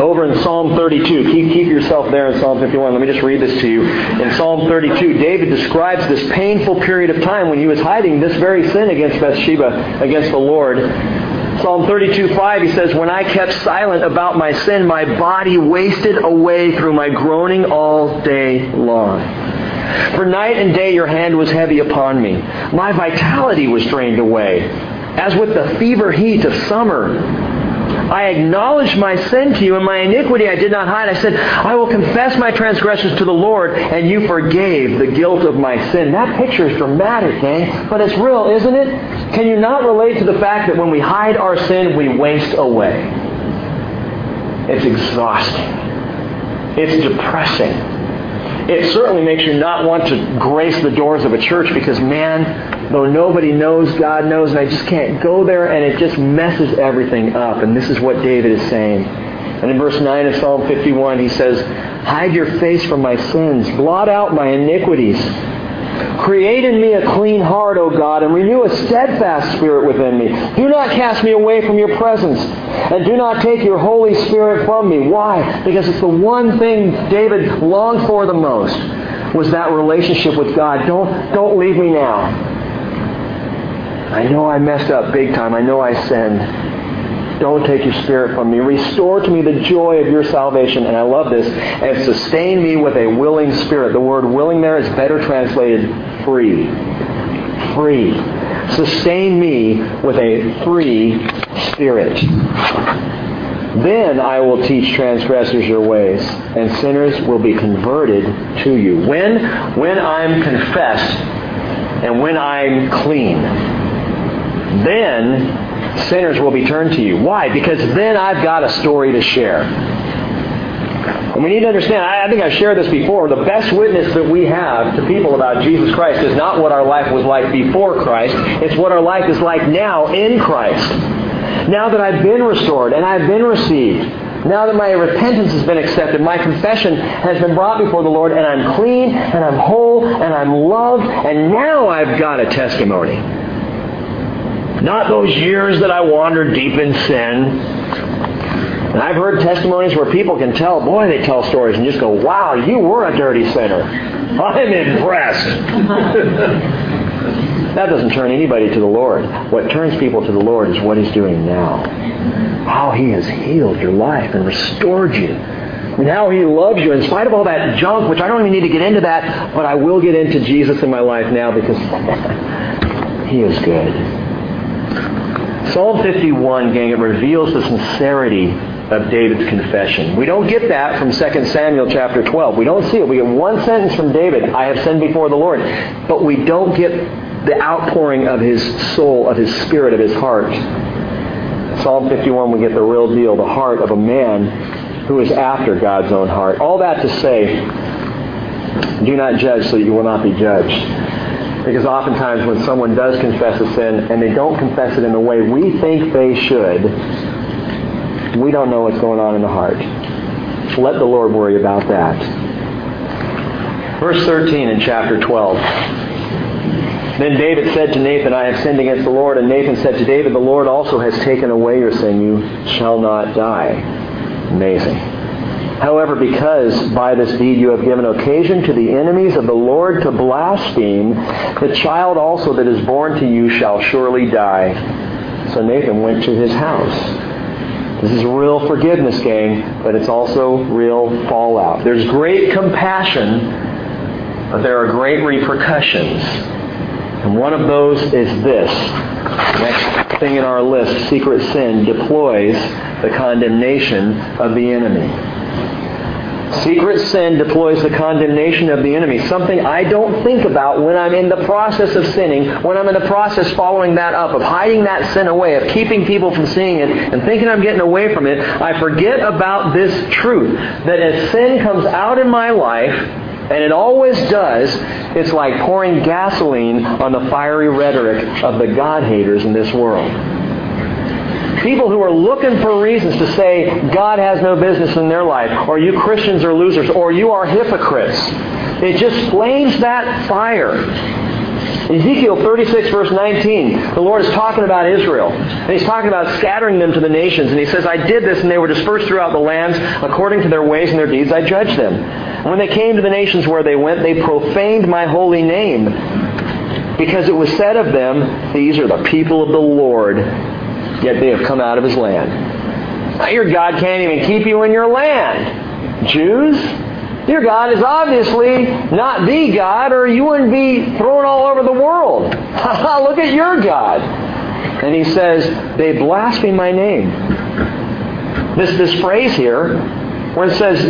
Over in Psalm 32, keep, keep yourself there in Psalm 51. Let me just read this to you. In Psalm 32, David describes this painful period of time when he was hiding this very sin against Bathsheba, against the Lord. Psalm 32, 5, he says, When I kept silent about my sin, my body wasted away through my groaning all day long. For night and day your hand was heavy upon me. My vitality was drained away, as with the fever heat of summer. I acknowledged my sin to you, and my iniquity I did not hide. I said, I will confess my transgressions to the Lord, and you forgave the guilt of my sin. That picture is dramatic, gang, but it's real, isn't it? Can you not relate to the fact that when we hide our sin, we waste away? It's exhausting. It's depressing it certainly makes you not want to grace the doors of a church because, man, though nobody knows, God knows, and I just can't go there, and it just messes everything up. And this is what David is saying. And in verse 9 of Psalm 51, he says, Hide your face from my sins, blot out my iniquities. Create in me a clean heart, O God, and renew a steadfast spirit within me. Do not cast me away from your presence, and do not take your Holy Spirit from me. Why? Because it's the one thing David longed for the most was that relationship with God. Don't, don't leave me now. I know I messed up big time. I know I sinned. Don't take your spirit from me. Restore to me the joy of your salvation. And I love this. And sustain me with a willing spirit. The word willing there is better translated free. Free. Sustain me with a free spirit. Then I will teach transgressors your ways, and sinners will be converted to you. When? When I'm confessed and when I'm clean. Then sinners will be turned to you. Why? Because then I've got a story to share. And we need to understand, I think I've shared this before, the best witness that we have to people about Jesus Christ is not what our life was like before Christ, it's what our life is like now in Christ. Now that I've been restored and I've been received, now that my repentance has been accepted, my confession has been brought before the Lord, and I'm clean, and I'm whole, and I'm loved, and now I've got a testimony. Not those years that I wandered deep in sin. And I've heard testimonies where people can tell, boy, they tell stories and just go, wow, you were a dirty sinner. I'm impressed. that doesn't turn anybody to the Lord. What turns people to the Lord is what He's doing now. How He has healed your life and restored you. And how He loves you in spite of all that junk, which I don't even need to get into that, but I will get into Jesus in my life now because He is good. Psalm 51, gang, it reveals the sincerity of David's confession. We don't get that from 2 Samuel chapter 12. We don't see it. We get one sentence from David, I have sinned before the Lord. But we don't get the outpouring of his soul, of his spirit, of his heart. Psalm 51, we get the real deal, the heart of a man who is after God's own heart. All that to say, do not judge so you will not be judged. Because oftentimes when someone does confess a sin and they don't confess it in the way we think they should, we don't know what's going on in the heart. Let the Lord worry about that. Verse 13 in chapter 12. Then David said to Nathan, I have sinned against the Lord. And Nathan said to David, The Lord also has taken away your sin. You shall not die. Amazing. However, because by this deed you have given occasion to the enemies of the Lord to blaspheme, the child also that is born to you shall surely die. So Nathan went to his house. This is real forgiveness, gang, but it's also real fallout. There's great compassion, but there are great repercussions. And one of those is this. Next thing in our list, secret sin deploys the condemnation of the enemy. Secret sin deploys the condemnation of the enemy, something I don't think about when I'm in the process of sinning, when I'm in the process following that up, of hiding that sin away, of keeping people from seeing it, and thinking I'm getting away from it. I forget about this truth that as sin comes out in my life, and it always does, it's like pouring gasoline on the fiery rhetoric of the God haters in this world. People who are looking for reasons to say God has no business in their life, or you Christians are losers, or you are hypocrites. It just flames that fire. Ezekiel 36, verse 19, the Lord is talking about Israel. And He's talking about scattering them to the nations. And He says, I did this, and they were dispersed throughout the lands. According to their ways and their deeds, I judged them. And when they came to the nations where they went, they profaned my holy name. Because it was said of them, These are the people of the Lord yet they have come out of his land. Your God can't even keep you in your land. Jews, your God is obviously not the God, or you wouldn't be thrown all over the world. Look at your God. And he says, they blaspheme my name. This, this phrase here, where it says,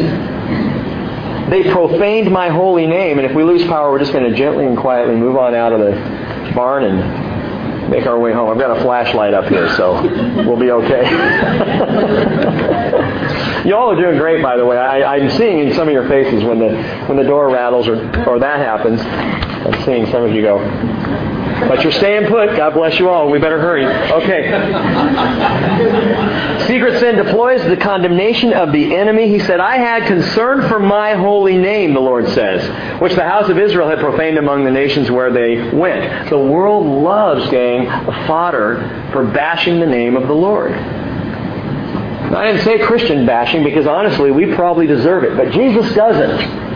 they profaned my holy name, and if we lose power, we're just going to gently and quietly move on out of the barn and make our way home. I've got a flashlight up here, so we'll be okay. Y'all are doing great, by the way. I, I'm seeing in some of your faces when the when the door rattles or or that happens. I'm seeing some of you go. But you're staying put. God bless you all. We better hurry. Okay. Secret sin deploys the condemnation of the enemy. He said, I had concern for my holy name, the Lord says, which the house of Israel had profaned among the nations where they went. The world loves, gang, fodder for bashing the name of the Lord. I didn't say Christian bashing because honestly, we probably deserve it, but Jesus doesn't.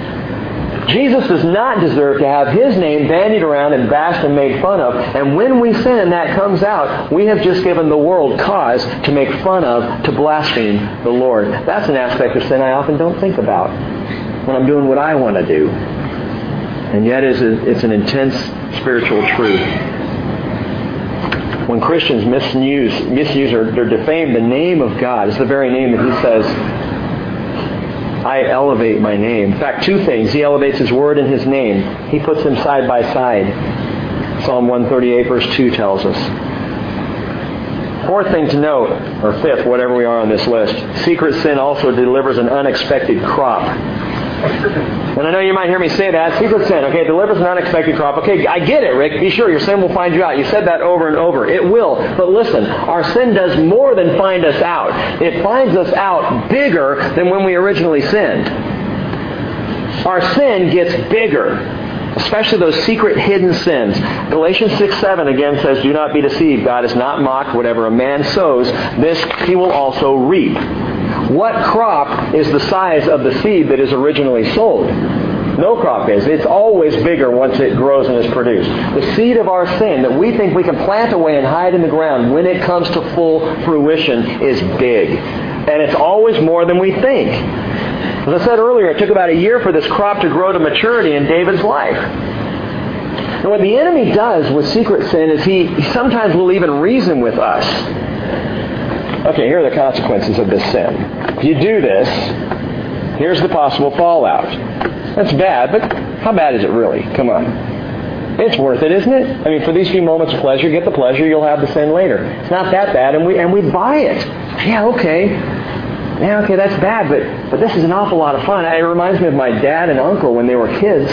Jesus does not deserve to have his name bandied around and bashed and made fun of. And when we sin and that comes out, we have just given the world cause to make fun of, to blaspheme the Lord. That's an aspect of sin I often don't think about when I'm doing what I want to do. And yet it's, an intense spiritual truth. When Christians misuse, misuse or, or defame the name of God, it's the very name that he says I elevate my name. In fact, two things. He elevates his word and his name. He puts them side by side. Psalm 138 verse 2 tells us. Fourth thing to note, or fifth, whatever we are on this list, secret sin also delivers an unexpected crop. And I know you might hear me say that. Secret sin, okay, delivers an unexpected crop. Okay, I get it, Rick. Be sure your sin will find you out. You said that over and over. It will. But listen, our sin does more than find us out. It finds us out bigger than when we originally sinned. Our sin gets bigger especially those secret hidden sins. Galatians 6 7 again says, Do not be deceived. God is not mocked. Whatever a man sows, this he will also reap. What crop is the size of the seed that is originally sold? No crop is. It's always bigger once it grows and is produced. The seed of our sin that we think we can plant away and hide in the ground when it comes to full fruition is big. And it's always more than we think. As I said earlier, it took about a year for this crop to grow to maturity in David's life. And what the enemy does with secret sin is he sometimes will even reason with us. Okay, here are the consequences of this sin. If you do this, here's the possible fallout. That's bad, but how bad is it really? Come on. It's worth it, isn't it? I mean, for these few moments of pleasure, get the pleasure, you'll have the sin later. It's not that bad, and we and we buy it. Yeah, okay. Yeah, okay, that's bad, but but this is an awful lot of fun. It reminds me of my dad and uncle when they were kids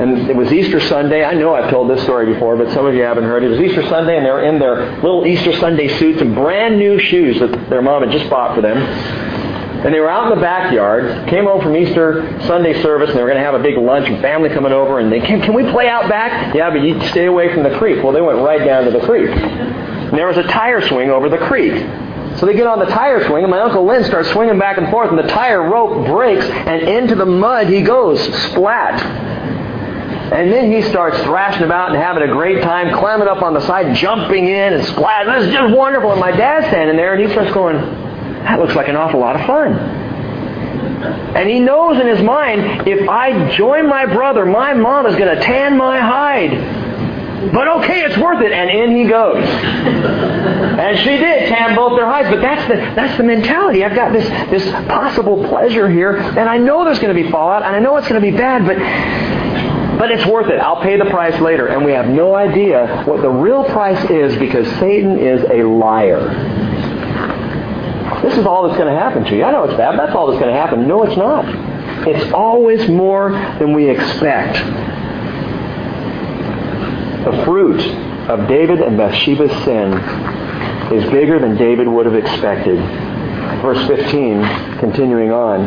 and it was Easter Sunday. I know I've told this story before, but some of you haven't heard. It was Easter Sunday, and they were in their little Easter Sunday suits and brand new shoes that their mom had just bought for them. And they were out in the backyard, came home from Easter Sunday service, and they were going to have a big lunch and family coming over, and they came, can we play out back? Yeah, but you stay away from the creek. Well, they went right down to the creek. And there was a tire swing over the creek. So they get on the tire swing, and my Uncle Lynn starts swinging back and forth, and the tire rope breaks, and into the mud he goes, splat. And then he starts thrashing about and having a great time, climbing up on the side, jumping in and splashing. This is just wonderful. And my dad's standing there and he starts going, that looks like an awful lot of fun. And he knows in his mind, if I join my brother, my mom is going to tan my hide. But okay, it's worth it. And in he goes. and she did tan both their hides. But that's the, that's the mentality. I've got this, this possible pleasure here, and I know there's going to be fallout, and I know it's going to be bad, but but it's worth it. I'll pay the price later. And we have no idea what the real price is because Satan is a liar. This is all that's going to happen to you. I know it's bad. That's all that's going to happen. No, it's not. It's always more than we expect. The fruit of David and Bathsheba's sin is bigger than David would have expected. Verse 15, continuing on,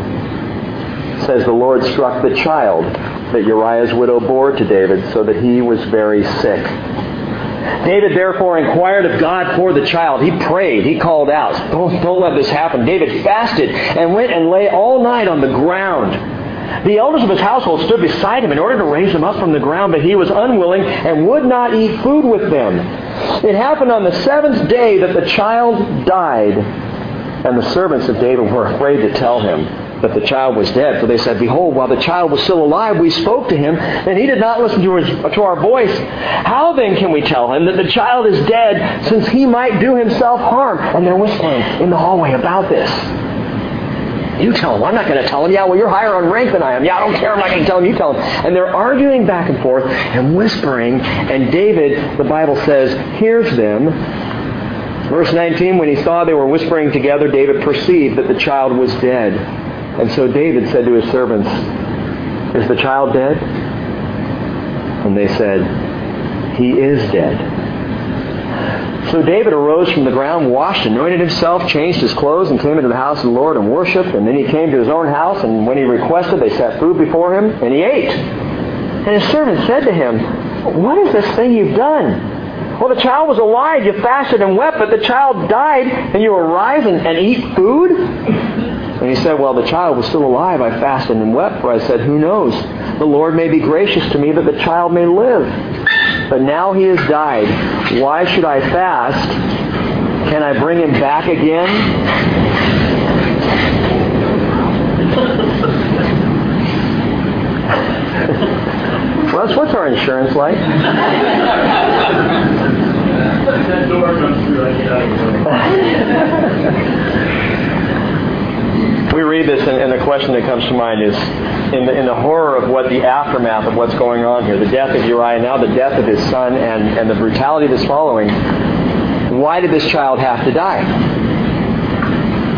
says, The Lord struck the child that Uriah's widow bore to David, so that he was very sick. David therefore inquired of God for the child. He prayed. He called out, don't, don't let this happen. David fasted and went and lay all night on the ground. The elders of his household stood beside him in order to raise him up from the ground, but he was unwilling and would not eat food with them. It happened on the seventh day that the child died, and the servants of David were afraid to tell him that the child was dead. For they said, Behold, while the child was still alive, we spoke to him, and he did not listen to, his, to our voice. How then can we tell him that the child is dead, since he might do himself harm? And they're whispering in the hallway about this. You tell him. I'm not going to tell him. Yeah, well, you're higher on rank than I am. Yeah, I don't care. I'm not going to tell him. You tell him. And they're arguing back and forth and whispering. And David, the Bible says, hears them. Verse 19, when he saw they were whispering together, David perceived that the child was dead. And so David said to his servants, Is the child dead? And they said, He is dead. So David arose from the ground, washed, anointed himself, changed his clothes, and came into the house of the Lord and worshipped. And then he came to his own house, and when he requested, they set food before him, and he ate. And his servant said to him, What is this thing you've done? Well, the child was alive. You fasted and wept, but the child died, and you arise and, and eat food? And he said, Well, the child was still alive. I fasted and wept, for I said, Who knows? The Lord may be gracious to me that the child may live. But now he has died. Why should I fast? Can I bring him back again? Russ, what's our insurance like? that door comes through, I get out we read this, and, and, the question that comes to mind is in the, in the horror of what the aftermath of what's going on here the death of Uriah, now the death of his son, and, and the brutality that's following. Why did this child have to die?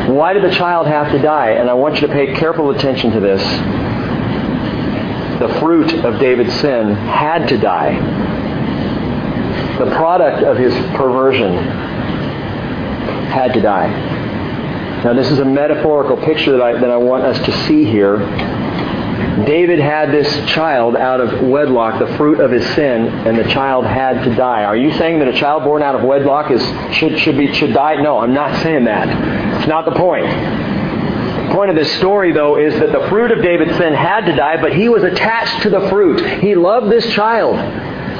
Why did the child have to die? And I want you to pay careful attention to this. The fruit of David's sin had to die. The product of his perversion had to die. Now, this is a metaphorical picture that I, that I want us to see here. David had this child out of wedlock, the fruit of his sin, and the child had to die. Are you saying that a child born out of wedlock is should should be should die? No, I'm not saying that. It's not the point. The point of this story, though, is that the fruit of David's sin had to die, but he was attached to the fruit. He loved this child.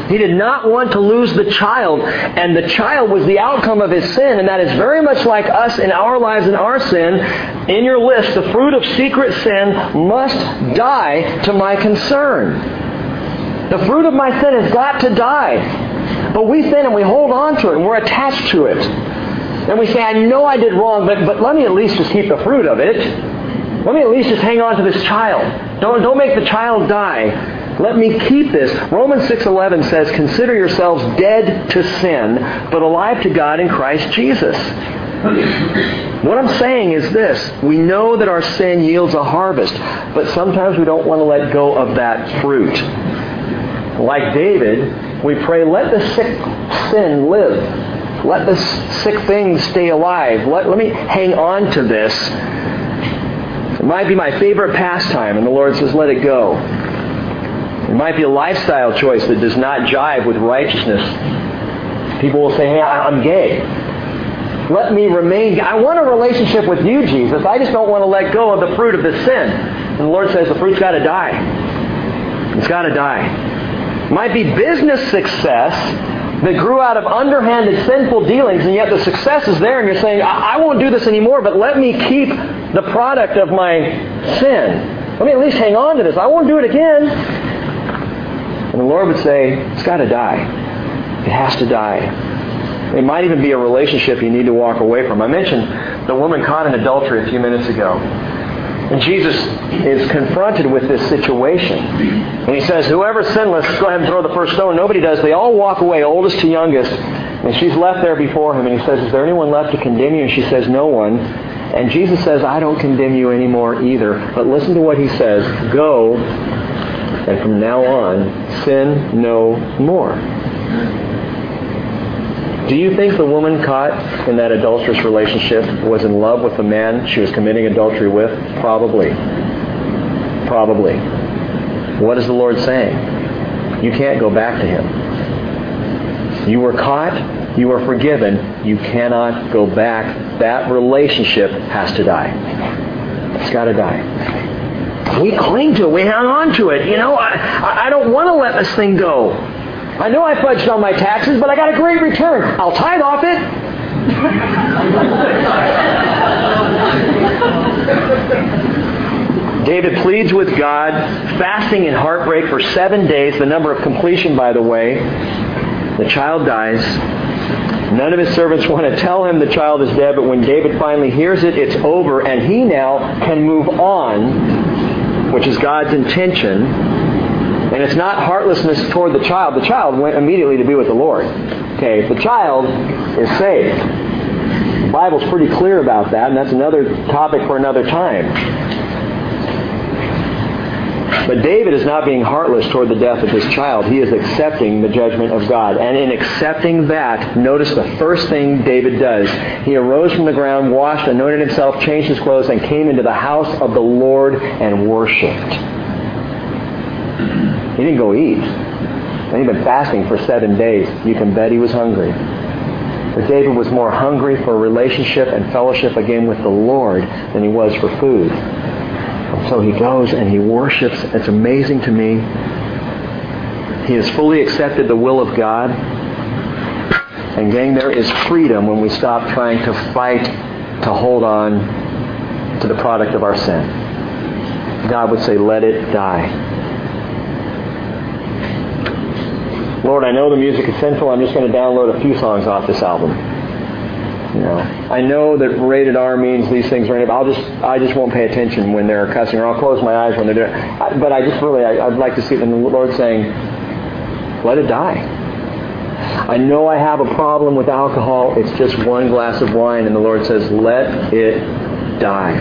He did not want to lose the child, and the child was the outcome of his sin, and that is very much like us in our lives and our sin. In your list, the fruit of secret sin must die to my concern. The fruit of my sin has got to die. But we sin and we hold on to it, and we're attached to it. And we say, I know I did wrong, but, but let me at least just keep the fruit of it. Let me at least just hang on to this child. Don't, don't make the child die. Let me keep this. Romans 6:11 says, "Consider yourselves dead to sin, but alive to God in Christ Jesus." What I'm saying is this. We know that our sin yields a harvest, but sometimes we don't want to let go of that fruit. Like David, we pray, let the sick sin live. Let the sick thing stay alive. Let, let me hang on to this. It might be my favorite pastime, and the Lord says, let it go. It might be a lifestyle choice that does not jive with righteousness. People will say, hey, I'm gay. Let me remain. I want a relationship with you, Jesus. I just don't want to let go of the fruit of the sin. And the Lord says the fruit's got to die. It's got to die. Might be business success that grew out of underhanded sinful dealings, and yet the success is there, and you're saying, I, I won't do this anymore, but let me keep the product of my sin. Let me at least hang on to this. I won't do it again. And the Lord would say, it's got to die. It has to die. It might even be a relationship you need to walk away from. I mentioned the woman caught in adultery a few minutes ago. And Jesus is confronted with this situation. And he says, Whoever's sinless, go ahead and throw the first stone. Nobody does. They all walk away, oldest to youngest. And she's left there before him. And he says, Is there anyone left to condemn you? And she says, No one. And Jesus says, I don't condemn you anymore either. But listen to what he says Go and from now on, sin no more. Do you think the woman caught in that adulterous relationship was in love with the man she was committing adultery with? Probably. Probably. What is the Lord saying? You can't go back to him. You were caught. You are forgiven. You cannot go back. That relationship has to die. It's got to die. We cling to it. We hang on to it. You know, I, I don't want to let this thing go. I know I fudged on my taxes, but I got a great return. I'll tithe off it. David pleads with God, fasting in heartbreak for seven days, the number of completion, by the way. The child dies. None of his servants want to tell him the child is dead, but when David finally hears it, it's over, and he now can move on, which is God's intention. And it's not heartlessness toward the child. The child went immediately to be with the Lord. Okay, the child is saved. The Bible's pretty clear about that, and that's another topic for another time. But David is not being heartless toward the death of his child. He is accepting the judgment of God. And in accepting that, notice the first thing David does. He arose from the ground, washed, anointed himself, changed his clothes, and came into the house of the Lord and worshiped. He didn't go eat. And he'd been fasting for seven days. You can bet he was hungry. But David was more hungry for relationship and fellowship again with the Lord than he was for food. So he goes and he worships. It's amazing to me. He has fully accepted the will of God. And gang, there is freedom when we stop trying to fight to hold on to the product of our sin. God would say, let it die. Lord, I know the music is sinful. I'm just going to download a few songs off this album. You know, I know that rated R means these things are. I'll just, I just won't pay attention when they're cussing, or I'll close my eyes when they're doing. It. But I just really, I, would like to see the Lord saying, "Let it die." I know I have a problem with alcohol. It's just one glass of wine, and the Lord says, "Let it die."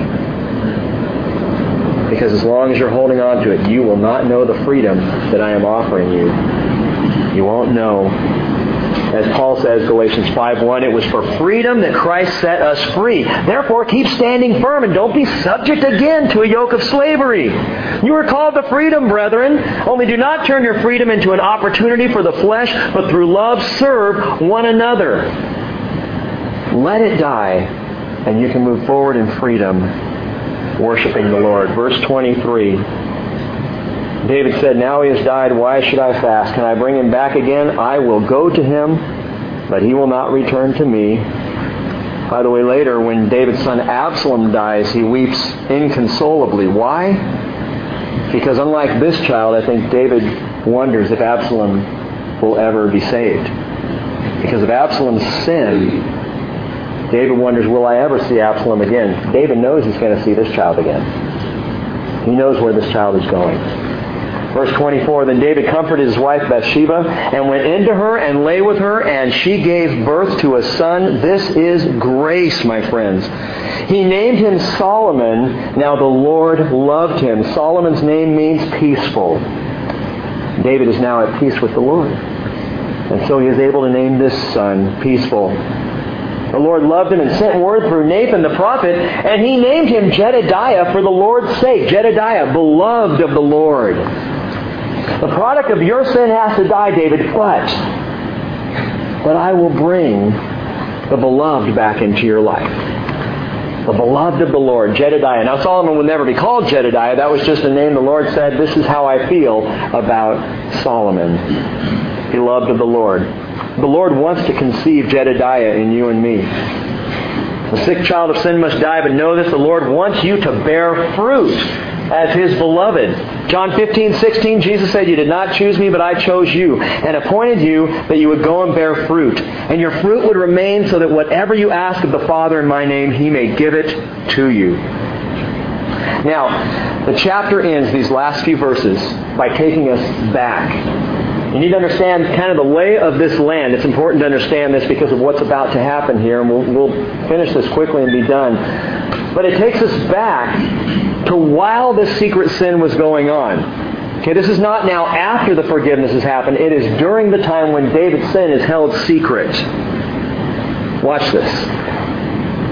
Because as long as you're holding on to it, you will not know the freedom that I am offering you. You won't know as Paul says, Galatians 5.1, it was for freedom that Christ set us free. Therefore, keep standing firm and don't be subject again to a yoke of slavery. You are called to freedom, brethren. Only do not turn your freedom into an opportunity for the flesh, but through love serve one another. Let it die, and you can move forward in freedom, worshiping the Lord. Verse 23. David said, Now he has died, why should I fast? Can I bring him back again? I will go to him, but he will not return to me. By the way, later, when David's son Absalom dies, he weeps inconsolably. Why? Because unlike this child, I think David wonders if Absalom will ever be saved. Because of Absalom's sin, David wonders, will I ever see Absalom again? David knows he's going to see this child again. He knows where this child is going. Verse 24, Then David comforted his wife Bathsheba and went into her and lay with her, and she gave birth to a son. This is grace, my friends. He named him Solomon. Now the Lord loved him. Solomon's name means peaceful. David is now at peace with the Lord. And so he is able to name this son Peaceful. The Lord loved him and sent word through Nathan the prophet, and he named him Jedidiah for the Lord's sake. Jedidiah, beloved of the Lord. The product of your sin has to die, David, but, but I will bring the beloved back into your life. The beloved of the Lord, Jedidiah. Now Solomon would never be called Jedidiah. That was just a name the Lord said, this is how I feel about Solomon. Beloved of the Lord. The Lord wants to conceive Jedidiah in you and me. The sick child of sin must die, but know this, the Lord wants you to bear fruit as his beloved. John 15, 16, Jesus said, You did not choose me, but I chose you, and appointed you that you would go and bear fruit. And your fruit would remain so that whatever you ask of the Father in my name, he may give it to you. Now, the chapter ends these last few verses by taking us back you need to understand kind of the lay of this land. It's important to understand this because of what's about to happen here, and we'll, we'll finish this quickly and be done. But it takes us back to while this secret sin was going on. Okay, this is not now after the forgiveness has happened. It is during the time when David's sin is held secret. Watch this.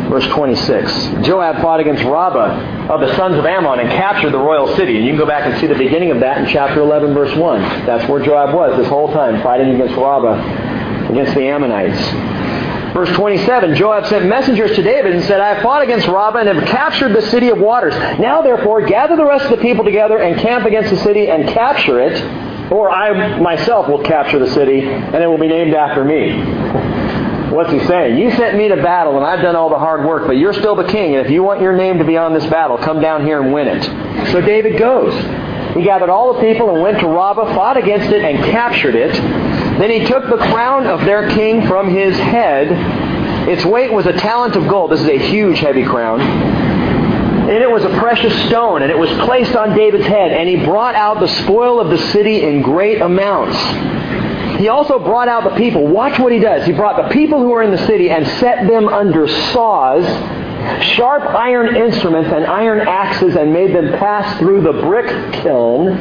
Verse 26. Joab fought against Rabbah of the sons of Ammon and captured the royal city. And you can go back and see the beginning of that in chapter 11, verse 1. That's where Joab was this whole time, fighting against Rabbah, against the Ammonites. Verse 27, Joab sent messengers to David and said, I have fought against Rabbah and have captured the city of waters. Now therefore gather the rest of the people together and camp against the city and capture it, or I myself will capture the city, and it will be named after me. What's he saying? You sent me to battle, and I've done all the hard work, but you're still the king, and if you want your name to be on this battle, come down here and win it. So David goes. He gathered all the people and went to Rabbah, fought against it, and captured it. Then he took the crown of their king from his head. Its weight was a talent of gold. This is a huge, heavy crown. And it was a precious stone, and it was placed on David's head. And he brought out the spoil of the city in great amounts. He also brought out the people. Watch what he does. He brought the people who were in the city and set them under saws, sharp iron instruments, and iron axes, and made them pass through the brick kiln.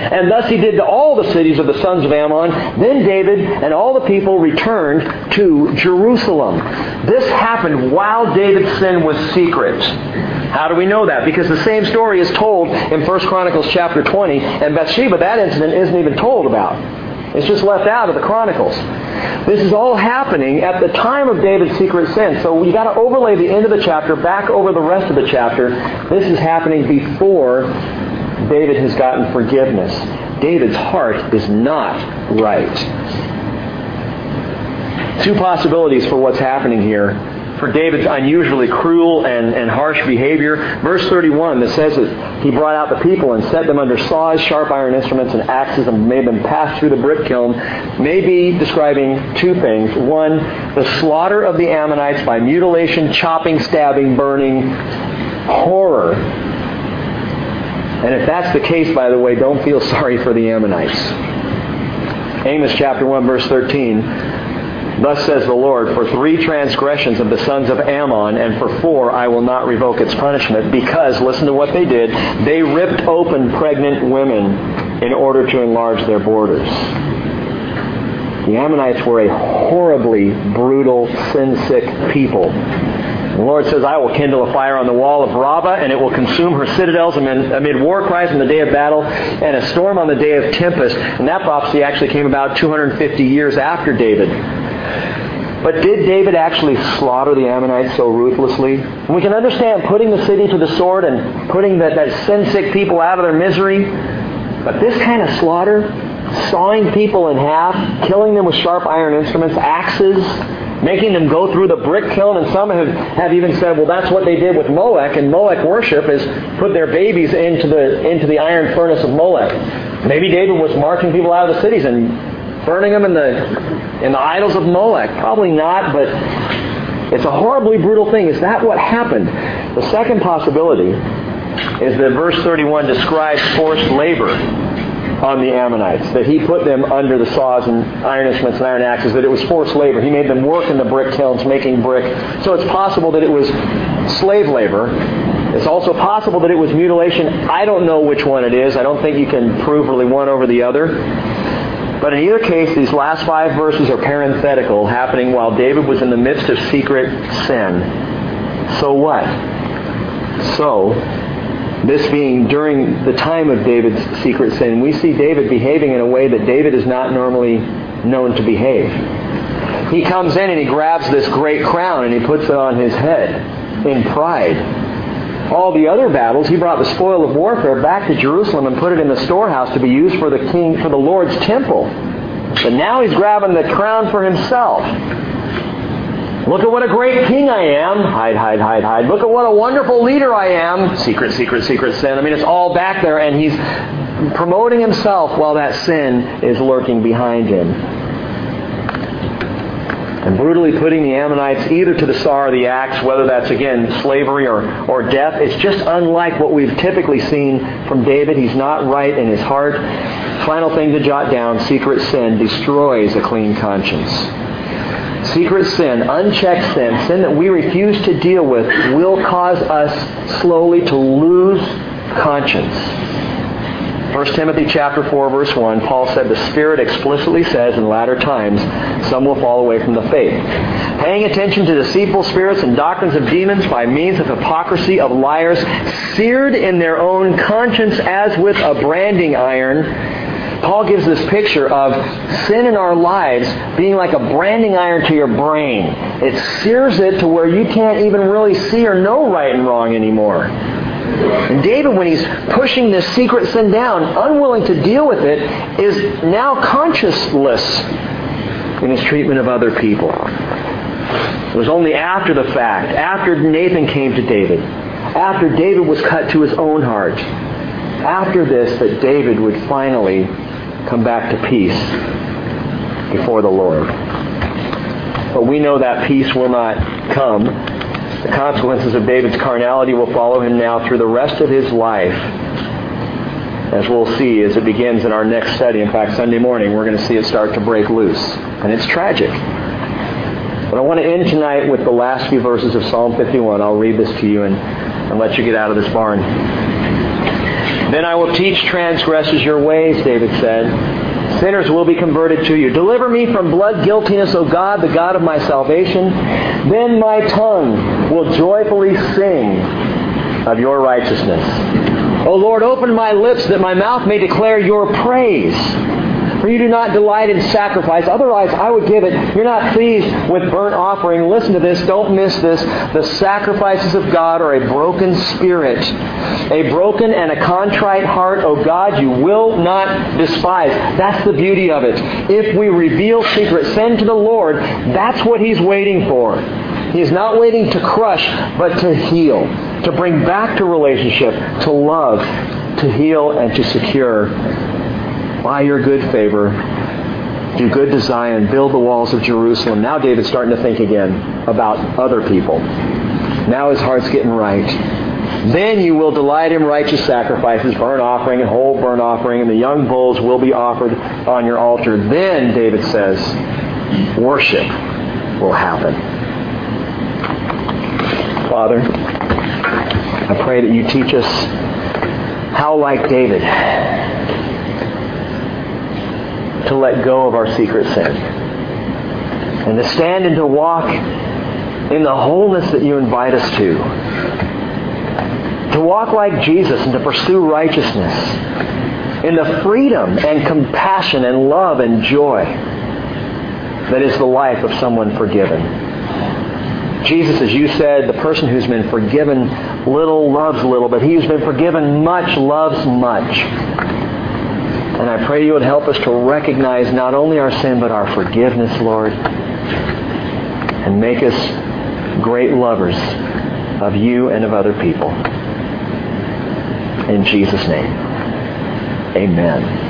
And thus he did to all the cities of the sons of Ammon. Then David and all the people returned to Jerusalem. This happened while David's sin was secret. How do we know that? Because the same story is told in 1 Chronicles chapter 20, and Bathsheba, that incident isn't even told about. It's just left out of the Chronicles. This is all happening at the time of David's secret sin. So you got to overlay the end of the chapter back over the rest of the chapter. This is happening before David has gotten forgiveness. David's heart is not right. Two possibilities for what's happening here for David's unusually cruel and, and harsh behavior. Verse 31 that says that he brought out the people and set them under saws, sharp iron instruments, and axes and made them pass through the brick kiln may be describing two things. One, the slaughter of the Ammonites by mutilation, chopping, stabbing, burning, horror. And if that's the case, by the way, don't feel sorry for the Ammonites. Amos chapter 1 verse 13 Thus says the Lord, for three transgressions of the sons of Ammon, and for four I will not revoke its punishment, because, listen to what they did, they ripped open pregnant women in order to enlarge their borders. The Ammonites were a horribly brutal, sin-sick people. The Lord says, I will kindle a fire on the wall of Rabbah, and it will consume her citadels amid, amid war cries in the day of battle, and a storm on the day of tempest. And that prophecy actually came about 250 years after David. But did David actually slaughter the Ammonites so ruthlessly? And we can understand putting the city to the sword and putting that, that sin-sick people out of their misery. But this kind of slaughter, sawing people in half, killing them with sharp iron instruments, axes, making them go through the brick kiln, and some have, have even said, well, that's what they did with Molech, and Molech worship is put their babies into the, into the iron furnace of Molech. Maybe David was marching people out of the cities and burning them in the in the idols of Molech? Probably not, but it's a horribly brutal thing. Is that what happened? The second possibility is that verse 31 describes forced labor on the Ammonites, that he put them under the saws and iron instruments and iron axes, that it was forced labor. He made them work in the brick kilns making brick. So it's possible that it was slave labor. It's also possible that it was mutilation. I don't know which one it is. I don't think you can prove really one over the other. But in either case, these last five verses are parenthetical, happening while David was in the midst of secret sin. So what? So, this being during the time of David's secret sin, we see David behaving in a way that David is not normally known to behave. He comes in and he grabs this great crown and he puts it on his head in pride all the other battles, he brought the spoil of warfare back to Jerusalem and put it in the storehouse to be used for the king for the Lord's temple. But now he's grabbing the crown for himself. Look at what a great king I am. Hide, hide, hide, hide. Look at what a wonderful leader I am. Secret, secret, secret sin. I mean, it's all back there, and he's promoting himself while that sin is lurking behind him and brutally putting the Ammonites either to the saw or the axe, whether that's again slavery or, or death. It's just unlike what we've typically seen from David. He's not right in his heart. Final thing to jot down, secret sin destroys a clean conscience. Secret sin, unchecked sin, sin that we refuse to deal with will cause us slowly to lose conscience. 1 Timothy chapter 4 verse 1, Paul said the Spirit explicitly says in latter times some will fall away from the faith. Paying attention to deceitful spirits and doctrines of demons by means of hypocrisy of liars, seared in their own conscience as with a branding iron, Paul gives this picture of sin in our lives being like a branding iron to your brain. It sears it to where you can't even really see or know right and wrong anymore. And David, when he's pushing this secret sin down, unwilling to deal with it, is now conscienceless in his treatment of other people. It was only after the fact, after Nathan came to David, after David was cut to his own heart, after this, that David would finally come back to peace before the Lord. But we know that peace will not come. The consequences of David's carnality will follow him now through the rest of his life, as we'll see as it begins in our next study. In fact, Sunday morning, we're going to see it start to break loose. And it's tragic. But I want to end tonight with the last few verses of Psalm 51. I'll read this to you and, and let you get out of this barn. Then I will teach transgressors your ways, David said. Sinners will be converted to you. Deliver me from blood guiltiness, O God, the God of my salvation. Then my tongue will joyfully sing of your righteousness. O Lord, open my lips that my mouth may declare your praise. For you do not delight in sacrifice. Otherwise, I would give it. You're not pleased with burnt offering. Listen to this. Don't miss this. The sacrifices of God are a broken spirit, a broken and a contrite heart. Oh God, you will not despise. That's the beauty of it. If we reveal secret sin to the Lord, that's what He's waiting for. He is not waiting to crush, but to heal, to bring back to relationship, to love, to heal, and to secure by your good favor, do good to Zion, build the walls of Jerusalem. Now David's starting to think again about other people. Now his heart's getting right. Then you will delight in righteous sacrifices, burnt offering and whole burnt offering, and the young bulls will be offered on your altar. Then, David says, worship will happen. Father, I pray that you teach us how, like David, to let go of our secret sin and to stand and to walk in the wholeness that you invite us to. To walk like Jesus and to pursue righteousness in the freedom and compassion and love and joy that is the life of someone forgiven. Jesus, as you said, the person who's been forgiven little loves little, but he who's been forgiven much loves much. And I pray you would help us to recognize not only our sin, but our forgiveness, Lord. And make us great lovers of you and of other people. In Jesus' name, amen.